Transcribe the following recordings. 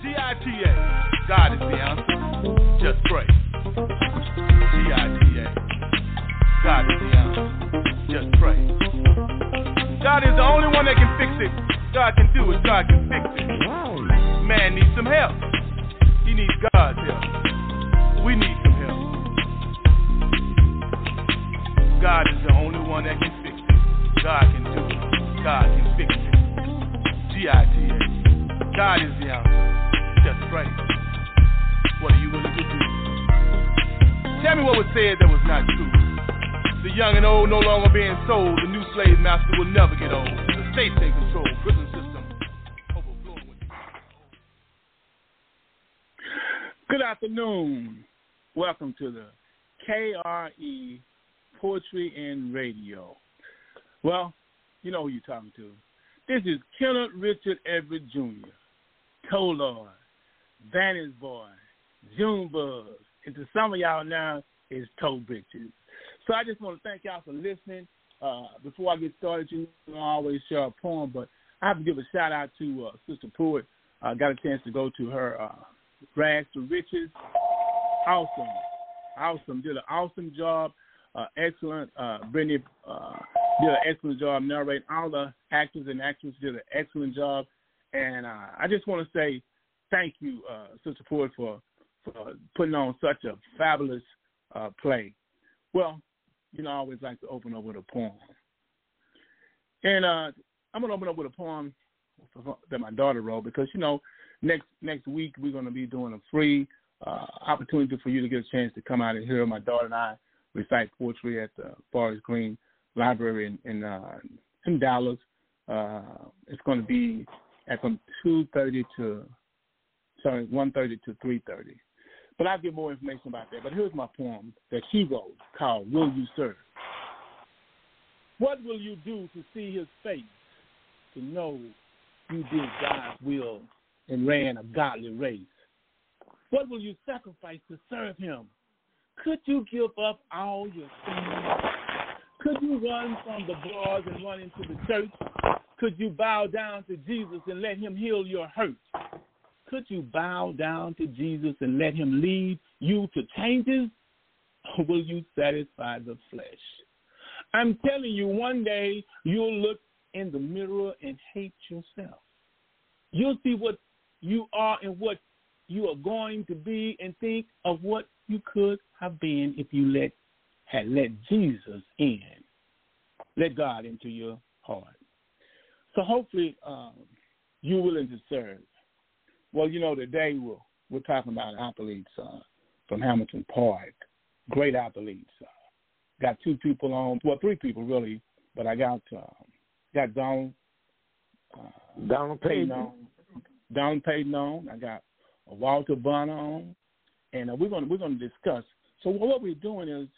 G-I-T-A. God is the answer. Just pray. G-I-T-A. God is the answer. Just pray. God is the only one that can fix it. God can do it. God can fix it. Man needs some help. He needs God's help. We need some help. God is the only one that can fix it. God can do it. God can fix it. G-I-T-A. God is the answer. Just pray. What are you willing to do? Tell me what was said that was not true. The young and old no longer being sold. The new slave master will never get old. The state's in control. Prison system overflowing with Good afternoon. Welcome to the KRE Poetry and Radio. Well, you know who you're talking to. This is Kenneth Richard Everett Jr., Toe Vanny's Boy, Junebug, and to some of y'all now is Toe Bitches. So I just want to thank y'all for listening. Uh, before I get started, you know I always share a poem, but I have to give a shout out to uh, Sister Pruitt. I got a chance to go to her uh, Rags to Riches. Awesome. Awesome. Did an awesome job. Uh, excellent. Uh, Brittany uh, did an excellent job narrating. All the actors and actresses did an excellent job. And uh, I just want to say thank you, uh, Sister Pruitt, for, for putting on such a fabulous uh, play. Well, you know, I always like to open up with a poem. And uh, I'm going to open up with a poem that my daughter wrote because, you know, next next week we're going to be doing a free uh, opportunity for you to get a chance to come out and hear my daughter and I recite poetry at the Forest Green Library in in, uh, in Dallas. Uh, it's going to be at from 2:30 to sorry 1:30 to 3:30. But I'll give more information about that. But here's my poem that she wrote called "Will You Serve." What will you do to see His face, to know you did God's will and ran a godly race? What will you sacrifice to serve Him? Could you give up all your sins? Could you run from the bars and run into the church? Could you bow down to Jesus and let him heal your hurt? Could you bow down to Jesus and let him lead you to changes? Or will you satisfy the flesh? I'm telling you, one day you'll look in the mirror and hate yourself. You'll see what you are and what you are going to be and think of what you could have been if you let had let Jesus in, let God into your heart. So hopefully um, you're willing to serve. Well, you know, today we're, we're talking about athletes uh, from Hamilton Park, great athletes. Uh, got two people on, well, three people really, but I got uh, got Donald uh, Donald Payton on, Donald Payton on. I got Walter Bonner on, and uh, we're going to we're to discuss. So what we're doing is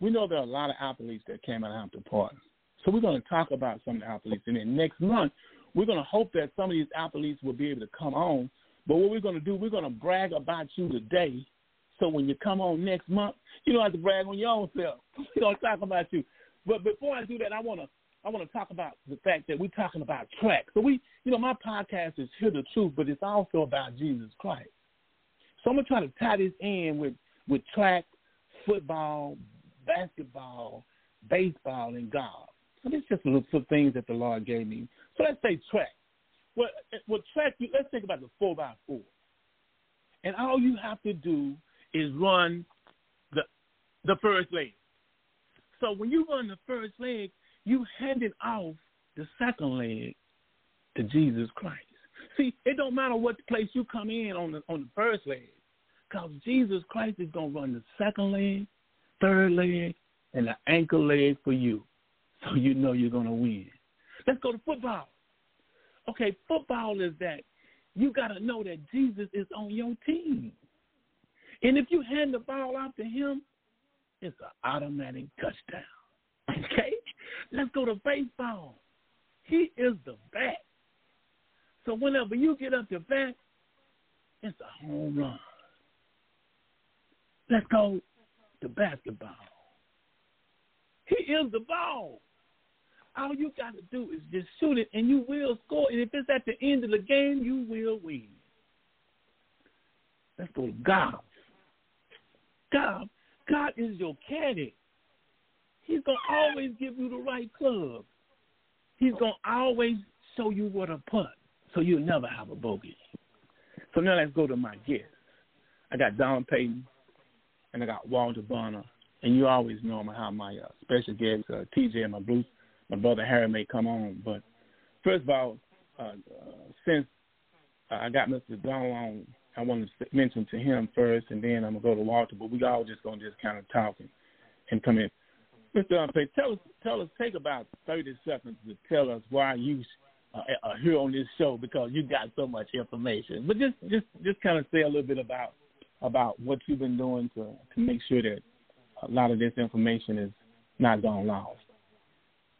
we know there are a lot of athletes that came out of Hamilton Park. So we're going to talk about some of the athletes, and then next month we're going to hope that some of these athletes will be able to come on. But what we're going to do, we're going to brag about you today. So when you come on next month, you don't have to brag on your own self. We're going to talk about you. But before I do that, I want to I want to talk about the fact that we're talking about track. So we, you know, my podcast is Hear the Truth, but it's also about Jesus Christ. So I'm gonna try to tie this in with with track, football, basketball, baseball, and golf. So this just some things that the Lord gave me. So let's say track. Well, eh, well, track. You? Let's think about the four by four, and all you have to do is run the the first leg. So when you run the first leg, you handed off the second leg to Jesus Christ. See, it don't matter what place you come in on the on the first leg, because Jesus Christ is gonna run the second leg, third leg, and the anchor leg for you, so you know you're gonna win. Let's go to football. Okay, football is that you got to know that Jesus is on your team, and if you hand the ball off to him, it's an automatic touchdown. Okay, let's go to baseball. He is the bat. So whenever you get up to bat, it's a home run. Let's go to basketball. He is the ball. All you got to do is just shoot it, and you will score. And if it's at the end of the game, you will win. let's go to God. God, God is your caddy. He's gonna always give you the right club. He's gonna always show you what to putt, so you'll never have a bogey. So now let's go to my guests. I got Don Payton, and I got Walter Bonner, and you always know how my uh, special guest uh, TJ and my Bruce, my brother Harry may come on. But first of all, uh, uh, since I got Mr. Don on, I want to mention to him first, and then I'm gonna go to Walter. But we all just gonna just kind of talk and, and come in. Mr. Payton, tell us, tell us, take about 30 seconds to tell us why you uh, uh, here on this show because you got so much information. But just, just, just kind of say a little bit about about what you've been doing to to make sure that a lot of this information is not gone lost.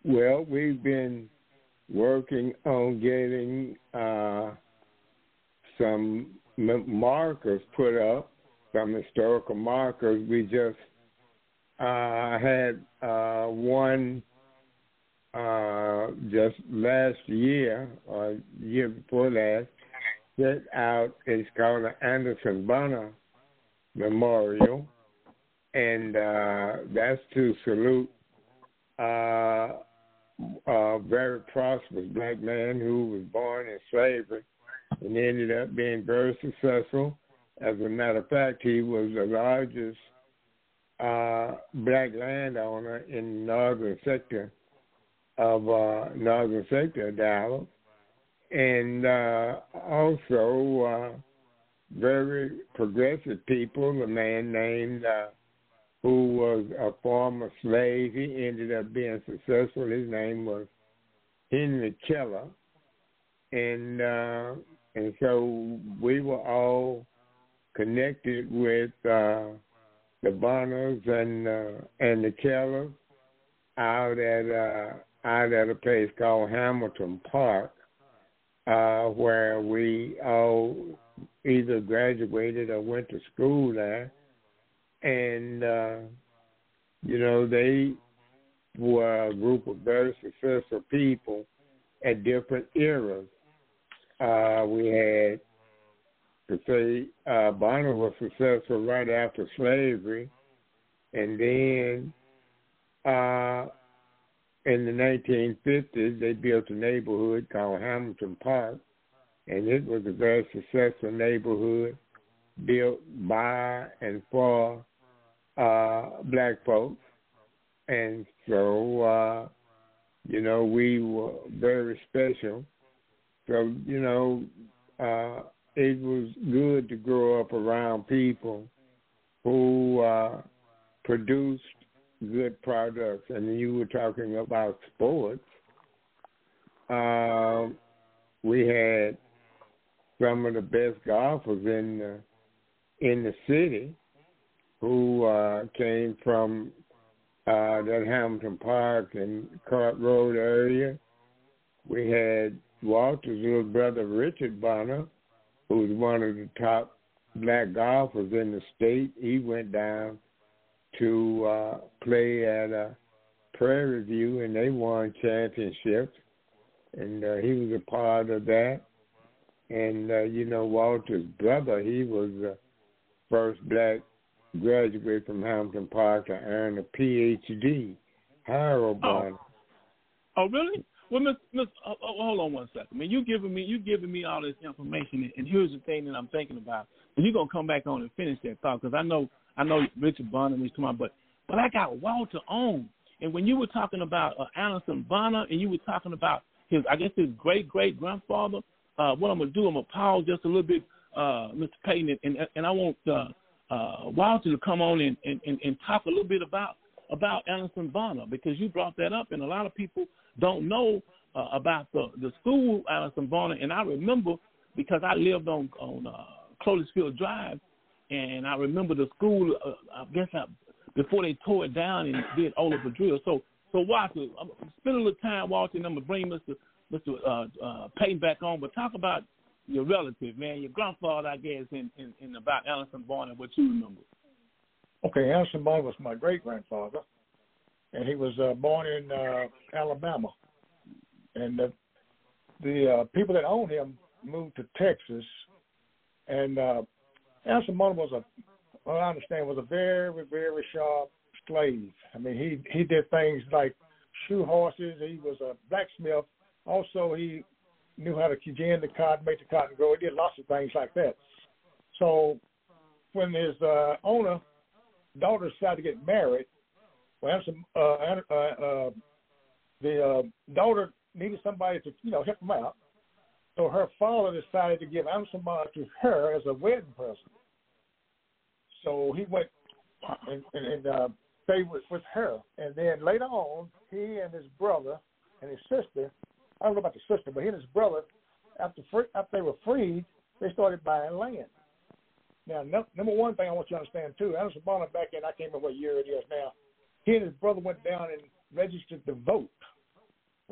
Well, we've been working on getting uh, some markers put up, some historical markers. We just uh, had uh, one uh, just last year or year before last set out. It's called the Anderson Bonner Memorial, and uh, that's to salute uh, a very prosperous black man who was born in slavery and ended up being very successful. As a matter of fact, he was the largest uh, black landowner in the northern sector of uh, northern sector of Dallas, and uh, also uh, very progressive people. A man named uh, who was a former slave. He ended up being successful. His name was Henry Keller, and uh, and so we were all connected with uh, the Bonners and uh, and the Kellers out at uh, out at a place called Hamilton Park, uh, where we all either graduated or went to school there, and uh, you know they were a group of very successful people at different eras. Uh, we had to say uh, Bonner was successful right after slavery, and then uh, in the 1950s, they built a neighborhood called Hamilton Park, and it was a very successful neighborhood built by and for uh, black folks. And so, uh, you know, we were very special. So, you know, uh, it was good to grow up around people who uh, produced good products. And you were talking about sports. Uh, we had some of the best golfers in the in the city who uh, came from uh, that Hamilton Park and Coit Road area. We had Walter's little brother Richard Bonner, who was one of the top black golfers in the state. He went down to uh, play at a Prairie View, and they won championships. And uh, he was a part of that. And uh, you know, Walter's brother, he was the first black graduate from Hamilton Park to earn a PhD. Harold oh. Oh, really? Well, Miss, Miss, uh, uh, hold on one second. I mean, you giving me you giving me all this information, and here's the thing that I'm thinking about. And you're gonna come back on and finish that thought because I know I know Richard Bonner is to on, but but I got Walter on. And when you were talking about uh, Anderson Bonner, and you were talking about his, I guess his great great grandfather. Uh, what I'm gonna do, I'm gonna pause just a little bit, uh, Mr. Payton, and and I want uh, uh, Walter to come on and, and, and talk a little bit about about Anderson Bonner because you brought that up, and a lot of people don't know uh, about the the school Anderson Bonner. And I remember because I lived on on uh, Clotisfield Drive, and I remember the school. Uh, I guess I, before they tore it down and did Oliver Drill. So so Walter, spend a little time, Walter, and I'm gonna bring Mr. Mr. Uh, uh, Payton back on, but talk about your relative, man, your grandfather, I guess, in, in, in about Anderson Bonner, what you remember. Okay, Anderson Bonner was my great grandfather, and he was uh, born in uh, Alabama, and the the uh, people that owned him moved to Texas, and uh, Anderson Bonner was a, what I understand, was a very, very sharp slave. I mean, he he did things like shoe horses. He was a blacksmith. Also, he knew how to gin the cotton, make the cotton grow. He did lots of things like that. So when his uh, owner daughter decided to get married, well, Anderson, uh, uh, uh, the uh, daughter needed somebody to you know help him out. So her father decided to give Anderson to her as a wedding present. So he went and, and, and uh, stayed with, with her. And then later on, he and his brother and his sister, I don't know about the sister, but he and his brother, after free, after they were freed, they started buying land. Now, no, number one thing I want you to understand too, Anderson Bonner back in, I can't remember what year it is now, he and his brother went down and registered to vote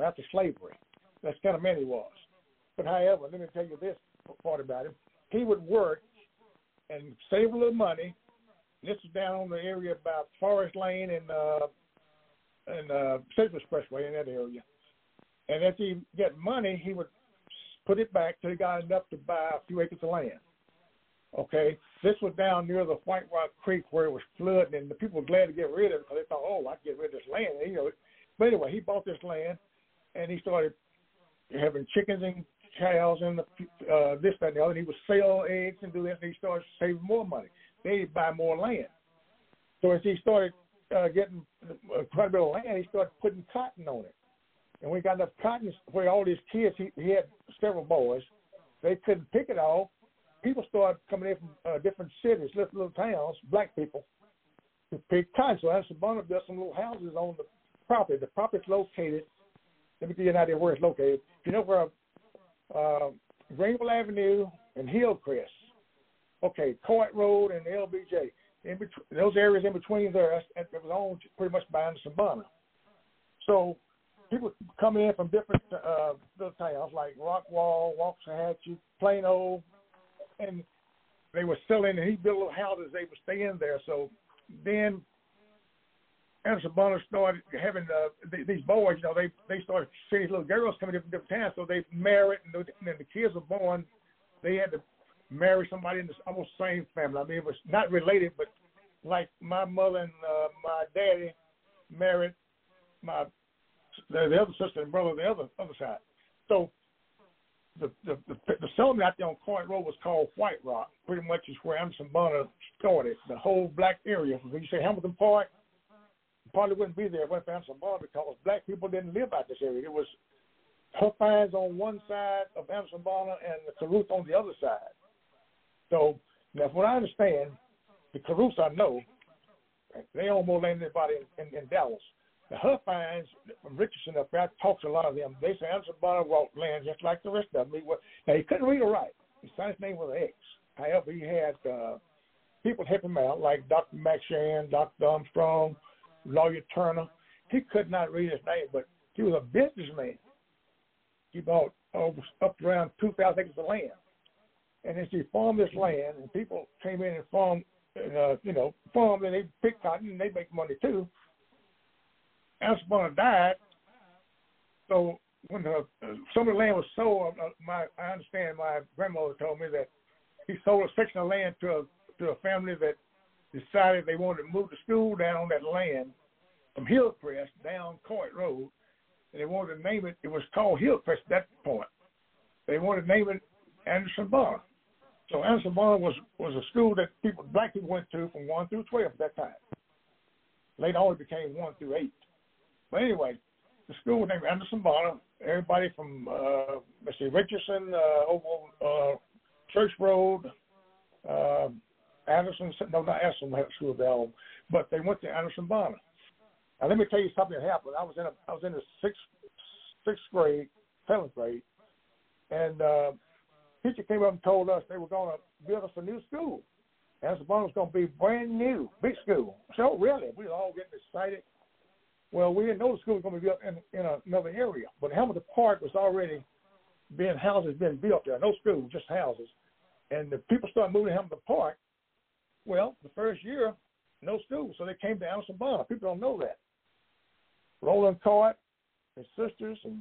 after slavery. That's kind of man he was. But however, let me tell you this part about him. He would work and save a little money. This is down on the area about Forest Lane and uh and uh Central Expressway in that area. And if he get money, he would put it back till he got enough to buy a few acres of land. Okay, this was down near the White Rock Creek where it was flooding, and the people were glad to get rid of it because they thought, oh, I can get rid of this land. You know, but anyway, he bought this land, and he started having chickens and cows and the, uh, this, that, and the other. And he would sell eggs and do this, and he started saving more money. They buy more land. So as he started uh, getting uh, quite a bit of land, he started putting cotton on it. And we got enough cotton where all these kids, he, he had several boys, they couldn't pick it all people started coming in from uh, different cities, little, little towns, black people, to pick cotton. So Bonner built some little houses on the property. The property's located. Let me give you an idea where it's located. You know where uh, Greenville Avenue and Hillcrest, okay, Coit Road and LBJ, in between those areas in between there, it was owned pretty much by Anderson Bonner. So people coming in from different uh, little towns like Rockwall, Waxahachie, Plano, and they were selling, and he built little houses. They would stay in there. So then Anderson Bonner started having uh, these boys. You know, they they started seeing these little girls coming in from different towns. So they married, and then the kids were born. They had to marry somebody in the almost same family. I mean, it was not related, but like my mother and uh, my daddy married my the, the other sister and brother on the other other side. So the, the, the, the settlement out there on Coit Road was called White Rock. Pretty much is where Anderson Bonner started. The whole black area. When you say Hamilton Park, probably wouldn't be there if it wasn't for Anderson Bonner because black people didn't live out this area. It was Huffines on one side of Anderson Bonner and the Caruth on the other side. So now, from what I understand, the Caruths I know, they own more land than anybody in, in, in Dallas. The Huffines from Richardson up there, I talked to a lot of them. They say Anderson Bonner walked land just like the rest of them. He was, now, he couldn't read or write. His son's name was X. However, he had uh, people help him out, like Dr. Max Shan, Dr. Armstrong, Lawyer Turner. He could not read his name, but he was a businessman. He bought over, up around 2,000 acres of land. And as he farmed this land, and people came in and farmed, uh, you know, farmed, and they pick cotton, and they make money too Bonner died, so when the uh, some of the land was sold, uh, my I understand my grandmother told me that he sold a section of land to a to a family that decided they wanted to move the school down on that land from Hillcrest down Coit Road, and they wanted to name it. It was called Hillcrest at that point. They wanted to name it Anderson Bonner. So Anderson Bonner was was a school that people black people went to from one through twelve at that time. Later on, it became one through eight. But anyway, the school was named Anderson Bonner. Everybody from uh, let's Richardson uh, over uh, Church Road, uh, Anderson. No, not Anderson school of their but they went to Anderson Bonner. Now let me tell you something that happened. I was in a I was in the sixth sixth grade, seventh grade, and uh, teacher came up and told us they were going to build us a new school. Anderson Bonner was going to be brand new, big school. So really, we were all getting excited. Well, we didn't know the school was going to be built in, in another area, but Hamilton Park was already being houses being built there. No school, just houses. And the people started moving to Hamilton Park. Well, the first year, no school, so they came to Anderson Bonner. People don't know that. Roland Court, his sisters, and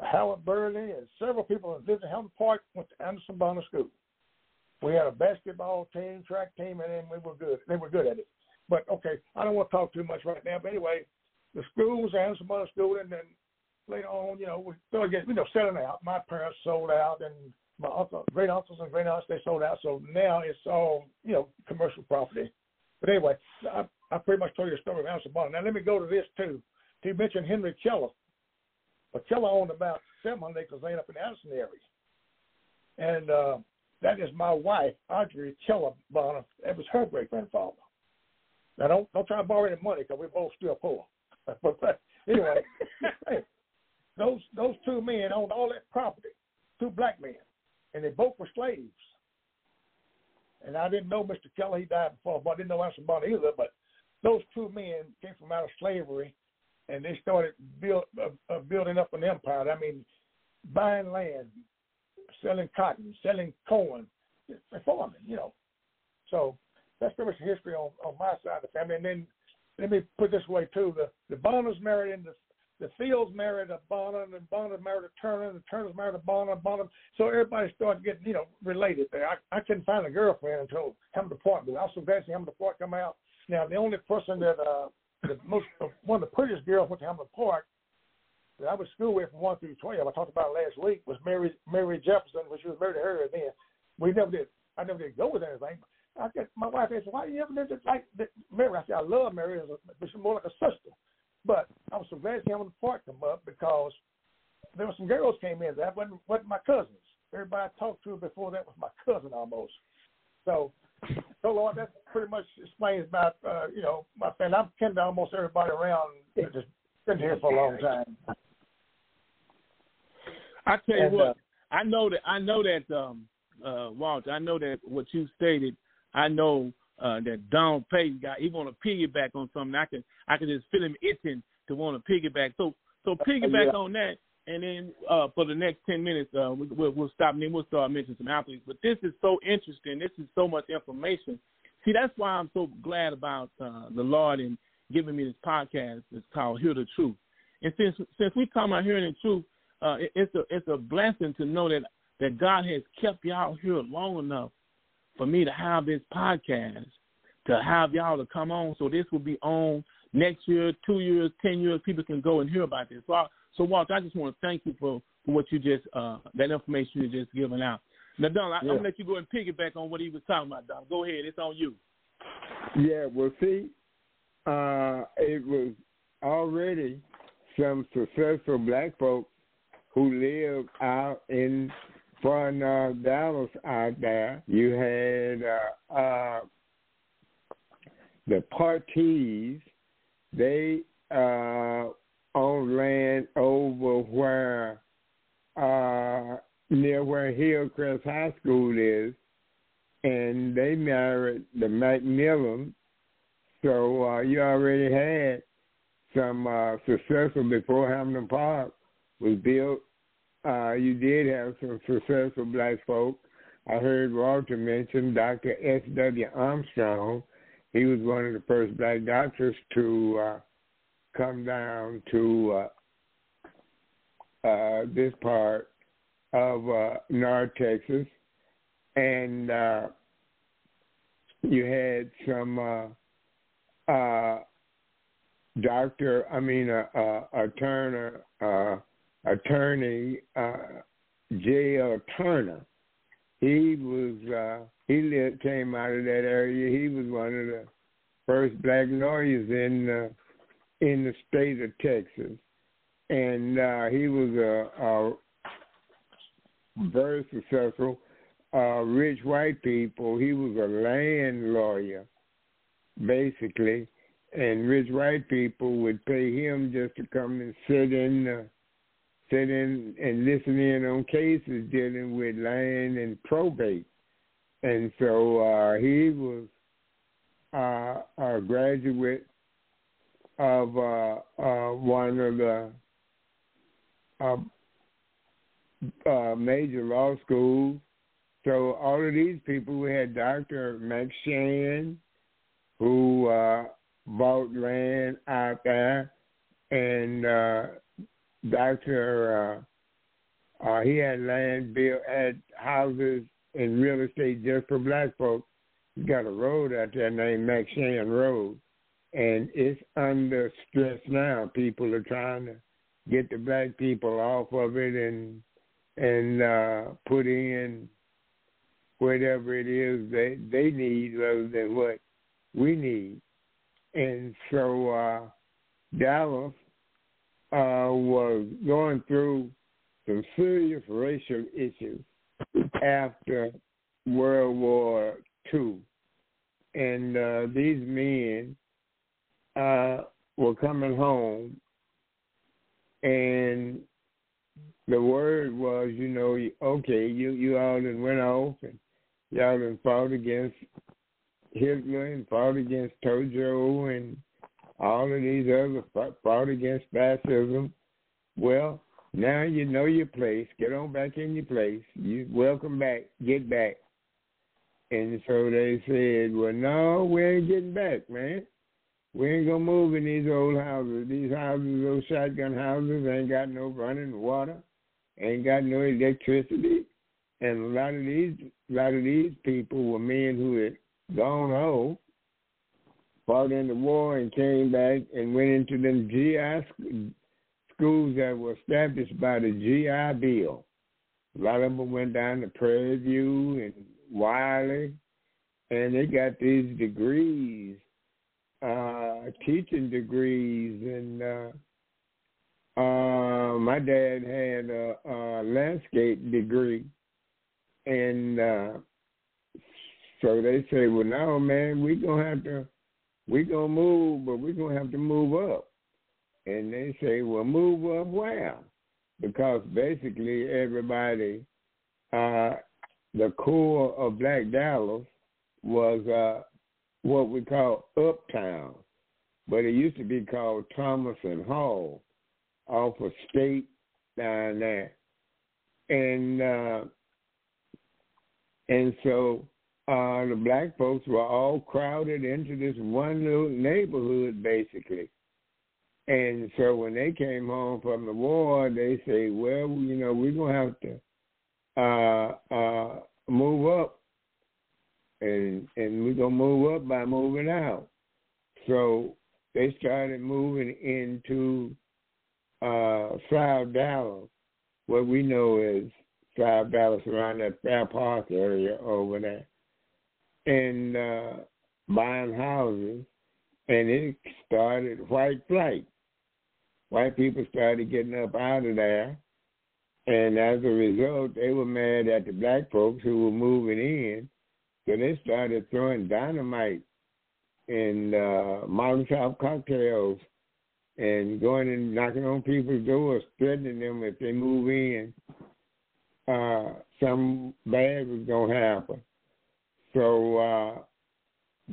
Howard Burley, and several people that lived in Hamilton Park went to Anderson Bonner School. We had a basketball team, track team, and then we were good. They were good at it. But okay, I don't want to talk too much right now. But anyway, the schools and some other school, and then later on, you know, we started getting, you know, selling out. My parents sold out, and my uncle, great uncles and great aunts they sold out. So now it's all you know commercial property. But anyway, I, I pretty much told you the story of Bonner. Now let me go to this too. You mentioned Henry Keller. But Keller owned about 700 acres land up in Anderson area. And uh, that is my wife, Audrey Keller Bonner. That was her great grandfather. Now don't don't try to borrow any money because we're both still poor. but anyway, those those two men owned all that property, two black men, and they both were slaves. And I didn't know Mr. Kelly; he died before, but I didn't know Bonner either. But those two men came from out of slavery, and they started build, uh, uh, building up an empire. I mean, buying land, selling cotton, selling corn, farming. You know, so that's pretty much the history on on my side of the family. And then let me put this way too: the the Bonners married into the Fields married a Bonner, and Bonner married a Turner, and the Turners married a Bonner, Bonner. So everybody started getting, you know, related there. I, I couldn't find a girlfriend until Hamilton Park. I was so glad to see Hamilton Park come out. Now, the only person that, uh, the most, one of the prettiest girls went to Hamilton Park that I was school with from 1 through 12, I talked about last week, was Mary Mary Jefferson, when she was married to her then. We never did, I never did go with anything. I get my wife asked, why you never did like Mary? I said, I love Mary, but she's more like a sister. But I was so glad to see him on the park come up because there were some girls came in that wasn't wasn't my cousins. Everybody I talked to before that was my cousin almost. So, so Lord, that pretty much explains about uh, you know my family. I'm kin to almost everybody around. Just been here for a long time. I tell you and, what, uh, I know that I know that um uh Walter, I know that what you stated, I know uh, that Donald Payton got. He want to piggyback on something. I can I can just feel him itching to want to piggyback. So so piggyback yeah. on that, and then uh, for the next ten minutes, uh, we, we'll, we'll stop and then we'll start mentioning some athletes. But this is so interesting. This is so much information. See, that's why I'm so glad about uh, the Lord and giving me this podcast. It's called Hear the Truth. And since since we talking about hearing the truth, uh, it, it's a it's a blessing to know that that God has kept y'all here long enough for me to have this podcast, to have y'all to come on. So this will be on next year, two years, ten years. People can go and hear about this. So, I, so Walter, I just want to thank you for, for what you just uh, that information you just given out. Now, Don, I, yeah. I'm gonna let you go and piggyback on what he was talking about. Don, go ahead. It's on you. Yeah. Well, see, uh, it was already some successful black folks who lived out in from uh, Dallas out there. You had uh, uh, the parties. They uh, owned land over where uh, near where Hillcrest High School is, and they married the Macmillan. So uh, you already had some uh, successful before Hamilton Park was built uh, you did have some successful black folk. I heard Walter mention Dr. S.W. Armstrong. He was one of the first black doctors to uh, come down to uh, uh, this part of uh, North Texas. And uh, you had some uh, uh, doctor, I mean, a, a, a Turner, uh, attorney uh, J.L. Turner. He was uh, he lived, came out of that area. He was one of the first black lawyers in uh, in the state of Texas, and uh, he was a, a very successful. Uh, rich white people. He was a land lawyer, basically, and rich white people would pay him just to come and sit in the sit in and listen in on cases dealing with land and probate. And so uh, he was uh, a graduate of uh, uh one of the uh, uh, major law schools. So all of these people, we had Dr. Max Shan, who bought land out there, and Doctor, uh, uh, he had land built, had houses in real estate just for black folks. You got a road out there named McShan Road, and it's under stress now. People are trying to get the black people off of it and and uh, put in whatever it is they they need rather than what we need. And so uh, Dallas uh, was going through some serious racial issues after World War II. And uh, these men uh, were coming home, and the word was, you know, okay, you you all done went off and y'all done fought against Hitler and fought against Tojo and all of these others fought against fascism. Well, now you know your place. Get on back in your place. You welcome back. Get back. And so they said, "Well, no, we ain't getting back, man. We ain't gonna move in these old houses. These houses, those shotgun houses, ain't got no running water, ain't got no electricity, and a lot of these, a lot of these people were men who had gone home, fought in the war, and came back and went into them GI schools that were established by the GI Bill. A lot of them went down to Prairie View and Wiley, and they got these degrees, uh, teaching degrees, and uh, uh, my dad had a, a landscape degree, and uh, so they say, well, now, man, we're gonna have to, we gonna move, but we're gonna have to move up. And they say, well, move up where? Because basically everybody, uh, the core of Black Dallas was uh, what we call Uptown, but it used to be called Thomas and Hall off of State down there. And uh, and so uh, the black folks were all crowded into this one little neighborhood, basically. And so when they came home from the war, they say, well, you know, we're going to have to uh, uh, move up. And, and we're going to move up by moving out. So they started moving into uh, South Dallas, what we know as South Dallas, around that Fair Park area over there and uh, buying houses, and it started white flight. White people started getting up out of there, and as a result, they were mad at the black folks who were moving in, so they started throwing dynamite and uh, Molotov cocktails and going and knocking on people's doors, threatening them if they move in, uh, something bad was gonna happen. So uh,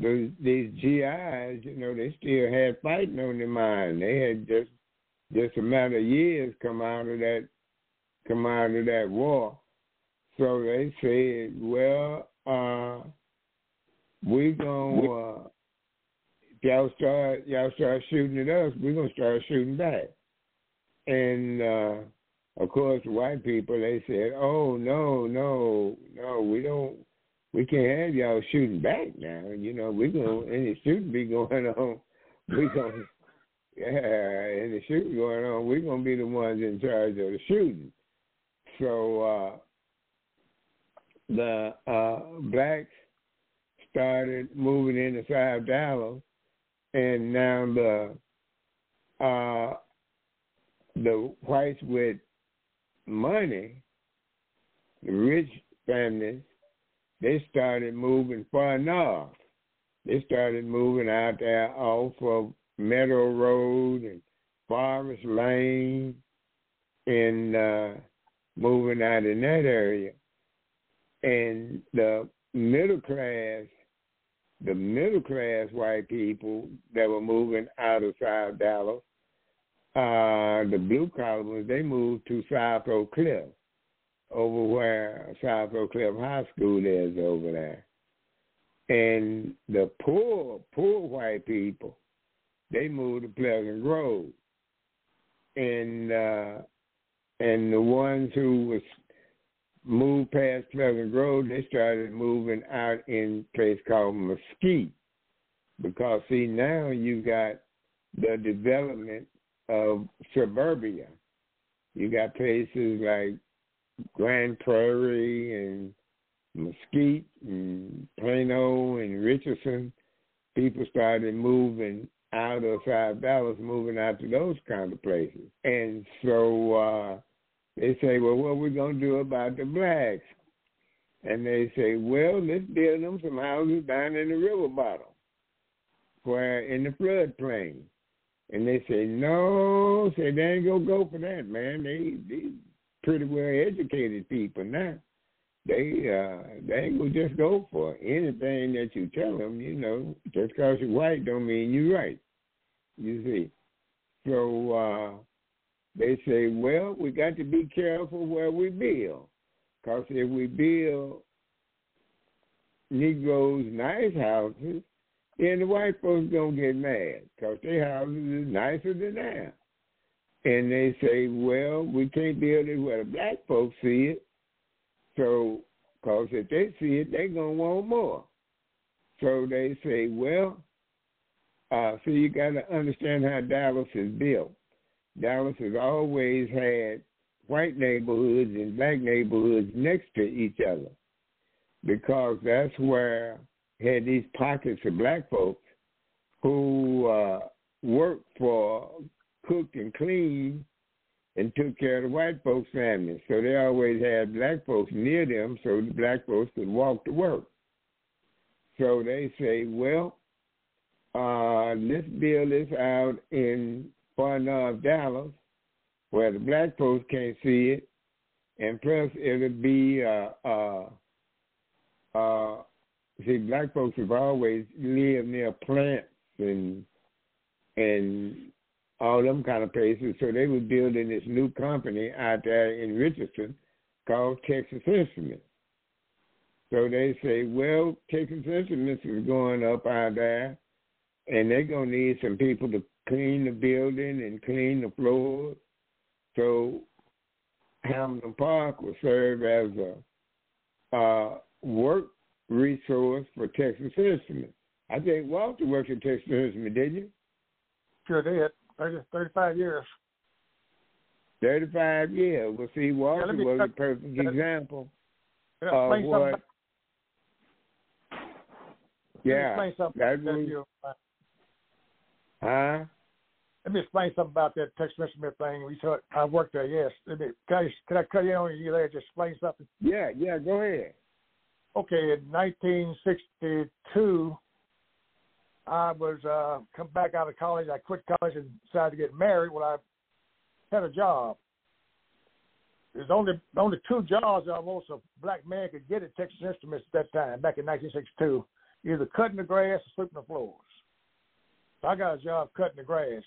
the, these GIs, you know, they still had fighting on their mind. They had just just a matter of years come out of that come out of that war. So they said, well, uh, we gonna uh, y'all start y'all start shooting at us, we're gonna start shooting back. And uh, of course, white people they said, oh no, no, no, we don't we can't have y'all shooting back now. You know, we gonna any shooting be going on. We gonna yeah, any shooting going on. We're gonna be the ones in charge of the shooting. So uh, the uh, blacks started moving into South Dallas, and now the uh, the whites with money, the rich families, they started moving far north. They started moving out there off of Meadow Road and Forest Lane and uh, moving out in that area. And the middle class, the middle class white people that were moving out of South Dallas, uh, the blue collar ones, they moved to South Oak Cliff over where South Oak Cliff High School is over there. And the poor, poor white people, they moved to Pleasant Grove. And uh and the ones who was moved past Pleasant Grove, they started moving out in a place called Mesquite. Because see now you got the development of suburbia. You got places like Grand Prairie and Mesquite and Plano and Richardson. People started moving out of South Dallas, moving out to those kind of places. And so uh, they say, well, what are we going to do about the blacks? And they say, well, let's build them some houses down in the river bottom, where in the floodplain. And they say, no, say they ain't gonna go for that, man. They they pretty well educated people now. They uh they will just go for anything that you tell them. You know, just because you're white don't mean you're right. You see, so uh they say, well, we got to be careful where we build, because if we build Negroes nice houses, then the white folks gonna get mad because their houses is nicer than theirs. And they say, well, we can't build it where the black folks see it. So, because if they see it, they're gonna want more. So they say, well, uh, so you got to understand how Dallas is built. Dallas has always had white neighborhoods and black neighborhoods next to each other because that's where had these pockets of black folks who uh, worked for, cooked and cleaned, and took care of the white folks' families. So they always had black folks near them so the black folks could walk to work. So they say, well, uh, let's build this out in far north Dallas where the black folks can't see it. And plus, it'll be uh, uh, uh, see, black folks have always lived near plants and and all them kind of places. So they were building this new company out there in Richardson called Texas Instruments. So they say, well, Texas Instruments is going up out there, and they're gonna need some people to clean the building and clean the floors. So Hamilton Park will serve as a work resource for Texas Instruments. I think Walter worked at Texas Instruments, didn't you? Sure did. 30, 35 years. 35 years. Well, see, Walter yeah, was a perfect example yeah, of what. Yeah, that was, Huh? Let me explain something about that Texas Instruments thing. We saw, I worked there. Yes. Let me, can, I, can I cut you on you there? Just explain something. Yeah, yeah. Go ahead okay, in 1962, I was uh, come back out of college. I quit college and decided to get married. Well, I had a job. There's only only two jobs almost a black man could get at Texas Instruments at that time, back in 1962, either cutting the grass or sweeping the floors. So I got a job cutting the grass.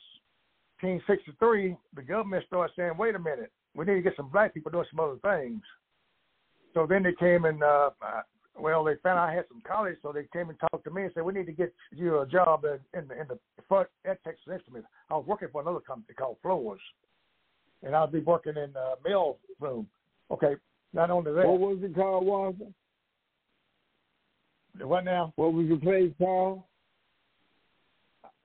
1963, the government started saying, "Wait a minute, we need to get some black people doing some other things." So then they came and uh, well, they found I had some college, so they came and talked to me and said, "We need to get you a job in, in the in the front at Texas Instruments." I was working for another company called Floors, and I'd be working in the mill room. Okay, not only that. What was it called, Walter? What now? What was the place called?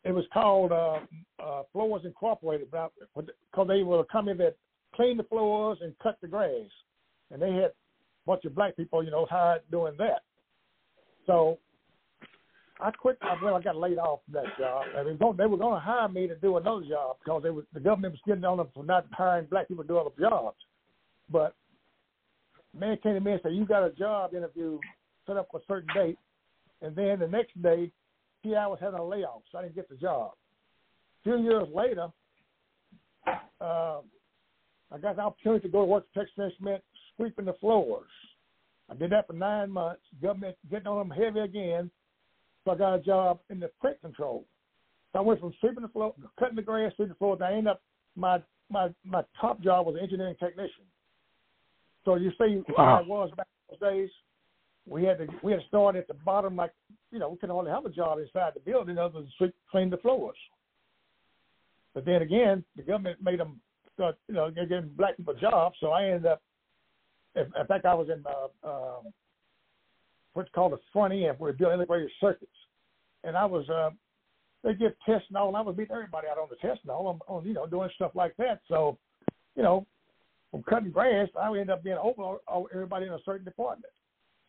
It was called uh, uh, Floors Incorporated, because they were a company that cleaned the floors and cut the grass, and they had bunch of black people, you know, hired doing that. So I quit. Well, I got laid off from that job. I mean, they were going to hire me to do another job because they was, the government was getting on them for not hiring black people to do other jobs. But man came to me and said, "You got a job interview set up for a certain date," and then the next day, he I was having a layoff, so I didn't get the job. A few years later, uh, I got the opportunity to go to work for Texas Instruments sweeping the floors. I did that for nine months. Government getting on them heavy again. So I got a job in the print control. So I went from sweeping the floor, cutting the grass, sweeping the floor. I ended up my my my top job was an engineering technician. So you see wow. I was back in those days. We had to we had to start at the bottom, like you know, we couldn't only have a job inside the building other than sweep, clean the floors. But then again, the government made them start, you know, getting black people jobs. So I ended up in, in fact, I was in uh, um, what's called a front end, where we're doing integrated circuits, and I was uh, they give tests and all, and I was beating everybody out on the test and all, on, on you know doing stuff like that. So, you know, from cutting grass, I end up being over everybody in a certain department.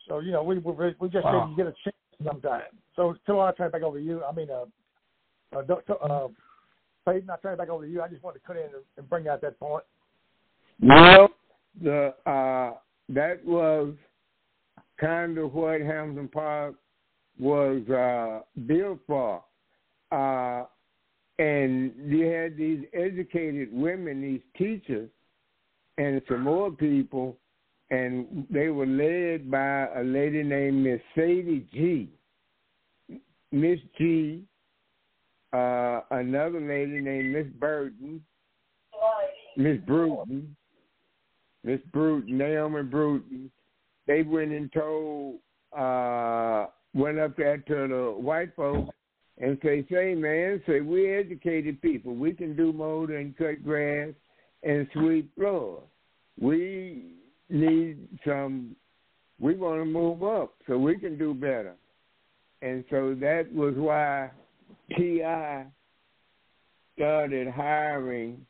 So you know, we we, we just wow. didn't get a chance sometimes. So, till I turn it back over to you. I mean, uh, uh, uh, Payton, I turn it back over to you. I just wanted to cut in and bring out that point. Well, the uh, that was kind of what Hamilton Park was uh, built for. Uh, and you had these educated women, these teachers, and some more people, and they were led by a lady named Miss Sadie G. Miss G, uh, another lady named Miss Burton, Miss Bruton, Miss Bruton, Naomi Bruton. They went and told, uh, went up there to the white folks and say, say, man, say, we're educated people. We can do more than cut grass and sweep floors. We need some, we want to move up so we can do better. And so that was why TI started hiring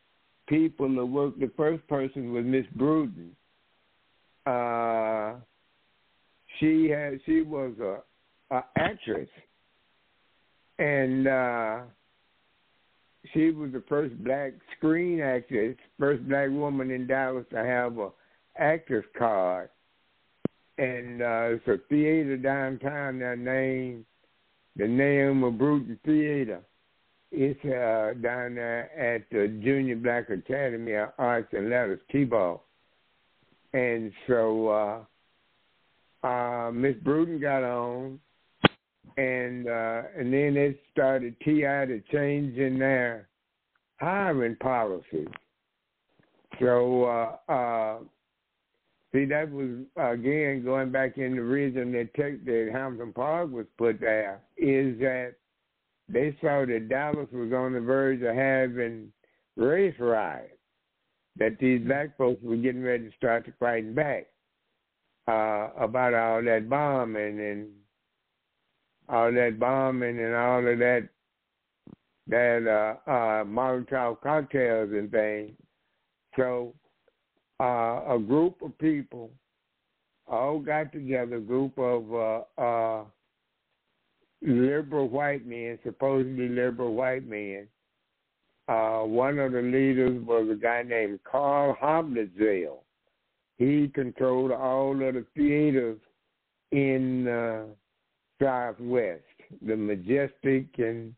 people to work. The first person was Miss Bruton. Uh, she had she was a, a actress and uh, she was the first black screen actress, first black woman in Dallas to have a actress card. And uh, it's a theater downtown that named the name of Bruton Theater. It's uh, down there at the Junior Black Academy of Arts and Letters, T-Ball. And so uh, uh, Miss Bruton got on, and uh, and then it started TI to change in their hiring policies. So uh, uh, see, that was again going back in the reason that tech, that Hamilton Park was put there is that they saw that Dallas was on the verge of having race riots. That these black folks were getting ready to start to fighting back uh, about all that bombing and all that bombing and all of that that uh uh Molotov cocktails and things. So uh a group of people all got together, a group of uh uh liberal white men, supposedly liberal white men. Uh one of the leaders was a guy named Karl Hoblitzelle. He controlled all of the theaters in uh Southwest, the Majestic and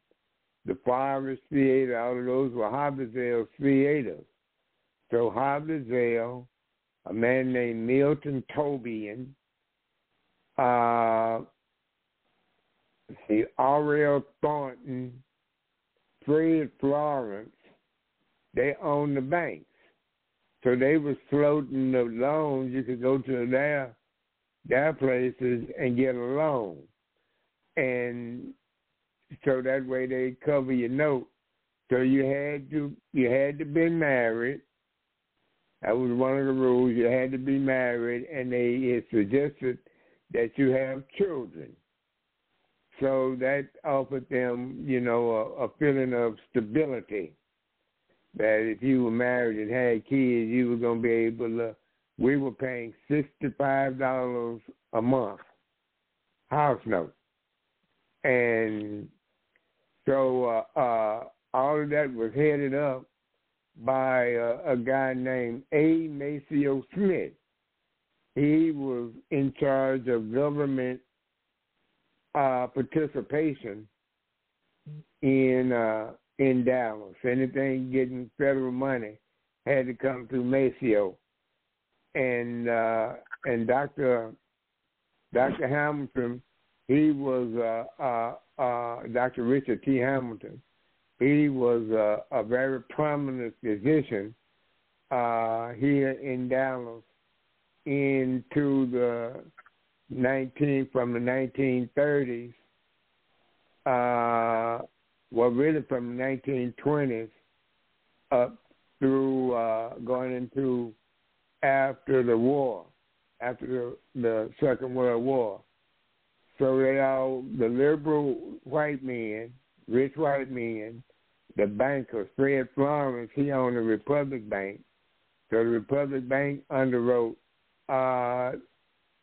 the Forest Theater, all of those were Hoblitzelle theaters. So Hoblitzelle, a man named Milton Tobian, uh, see, R.L. Thornton, Fred Florence, they owned the banks. So they was floating the loans. You could go to their their places and get a loan and so that way they cover your note. So you had to you had to be married. That was one of the rules. You had to be married, and they it suggested that you have children. So that offered them, you know, a, a feeling of stability. That if you were married and had kids, you were going to be able to. We were paying sixty-five dollars a month house note and so uh, uh, all of that was headed up by uh, a guy named A. Maceo Smith. He was in charge of government uh, participation in uh, in Dallas. Anything getting federal money had to come through Maceo, and uh, and Doctor Doctor Hamilton he was uh, uh, uh, Dr. Richard T. Hamilton. He was a very prominent physician here in Dallas into the 19 from the 1930s. Uh, well, really from the 1920s up through uh, going into after the war. after the, the Second World War. So they all the liberal white men, rich white men, the banker Fred Florence, he owned the Republic Bank. So the Republic Bank underwrote uh,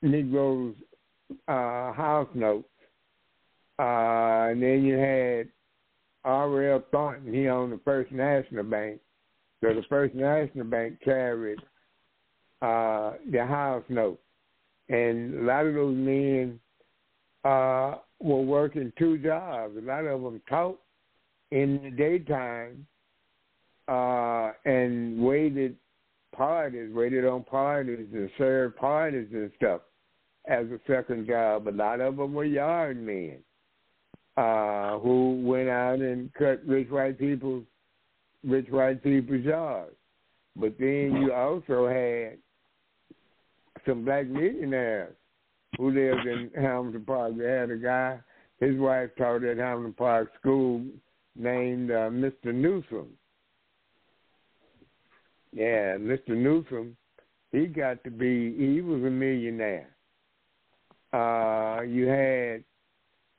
Negroes' uh, house notes. Uh, and then you had R.L. Thornton, he owned the First National Bank. So the First National Bank carried uh, the house notes. And a lot of those men uh, were working two jobs. A lot of them taught in the daytime uh, and waited parties, waited on parties and served parties and stuff as a second job. A lot of them were yard men uh, who went out and cut rich white people's rich white people's yards. But then you also had some black millionaires who lived in Hamilton Park. They had a guy, his wife taught at Hamilton Park School named uh, Mr. Newsom. Yeah, Mr. Newsom, he got to be, he was a millionaire. Uh, you had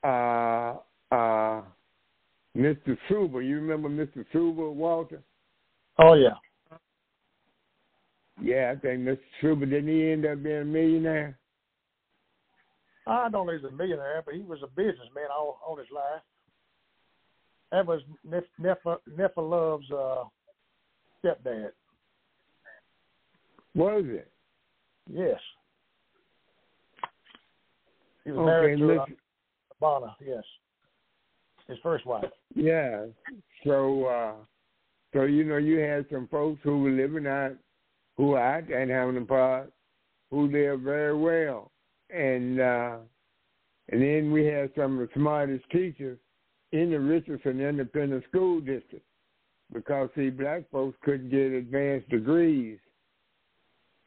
uh, uh, Mr. Suber. You remember Mr. Suber, Walter? Oh, yeah. Yeah, I think Mr. Suber, didn't he end up being a millionaire? I don't know he's a millionaire, but he was a businessman all, all his life. That was Nefa, Nefa Love's uh, stepdad. Was it? Yes. He was okay, married to uh, Mr. Bonner, yes. His first wife. Yeah. So uh so you know you had some folks who were living out who were out at Hamilton Park who lived very well. And uh and then we had some of the smartest teachers in the Richardson Independent School District because see black folks couldn't get advanced degrees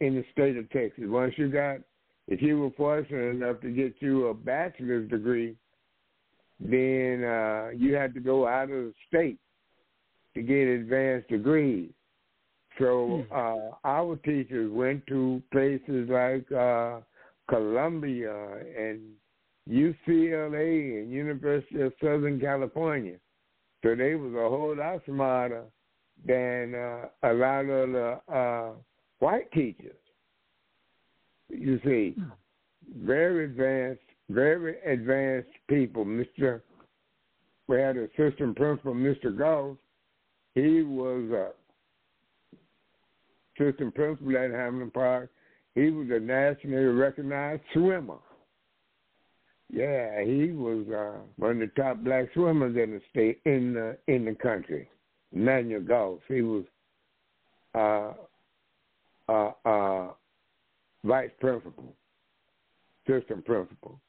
in the state of Texas. Once you got if you were fortunate enough to get you a bachelor's degree, then uh, you had to go out of the state to get advanced degrees. So Hmm. uh, our teachers went to places like uh, Columbia and UCLA and University of Southern California. So they was a whole lot smarter than uh, a lot of the uh, white teachers. You see, very advanced, very advanced people. Mister, we had an assistant principal, Mister Goss. He was a assistant principal at Hamlin Park. He was a nationally recognized swimmer. Yeah, he was uh, one of the top black swimmers in the state in the in the country. Manuel Goss. He was uh, uh, uh, vice principal, assistant principal,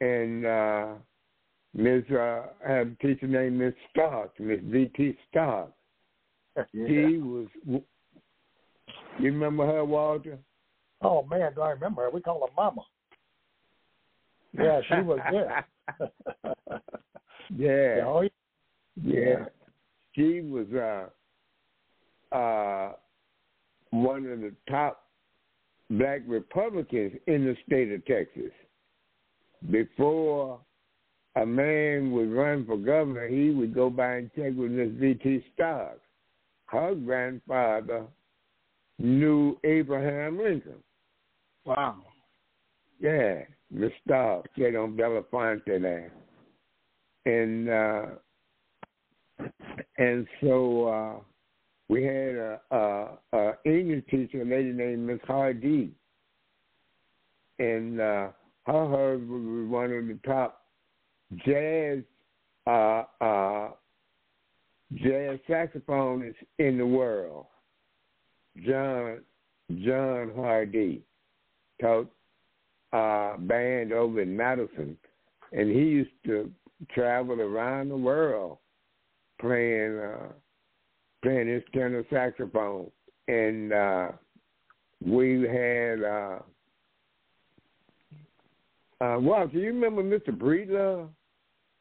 and uh, Miss uh, I had a teacher named Miss Stark, Miss V. T. Stark. yeah. She was. You remember her, Walter? Oh man, do I remember her? We call her Mama. Yeah, she was there. yeah. oh, yeah. Yeah. She was uh uh one of the top black Republicans in the state of Texas. Before a man would run for governor, he would go by and check with Miss V.T. Stark. Her grandfather knew Abraham Lincoln. Wow. Yeah, Miss Stark said on Belafonte there. And uh and so uh we had a, a, a English teacher, a lady named Miss Hardy, and uh, her husband was one of the top jazz uh, uh, jazz saxophonists in the world. John John Hardy taught uh, band over in Madison, and he used to travel around the world playing uh, playing his tenor saxophone, and uh, we had. Uh, uh, Walter, do you remember Mr. Breedlove?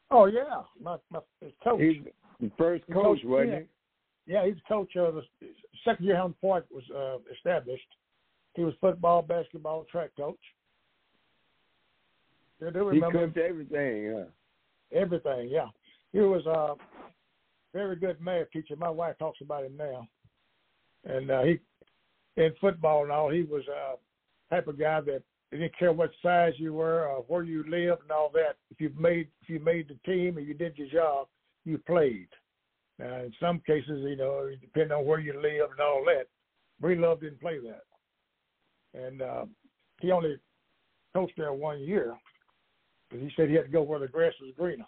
Oh yeah, my my his coach. He's the first He coach, wasn't me. Yeah, he's coach of the second year Hamilton Park was uh, established. He was football, basketball, track coach. I do remember. He coached everything, huh? Everything, yeah. He was a very good math teacher. My wife talks about him now, and uh, he in football and all. He was a type of guy that didn't care what size you were or where you lived and all that. If you made if you made the team and you did your job, you played. Now, in some cases, you know, depending on where you live and all that, Breedlove didn't play that, and uh, he only coached there one year because he said he had to go where the grass was greener.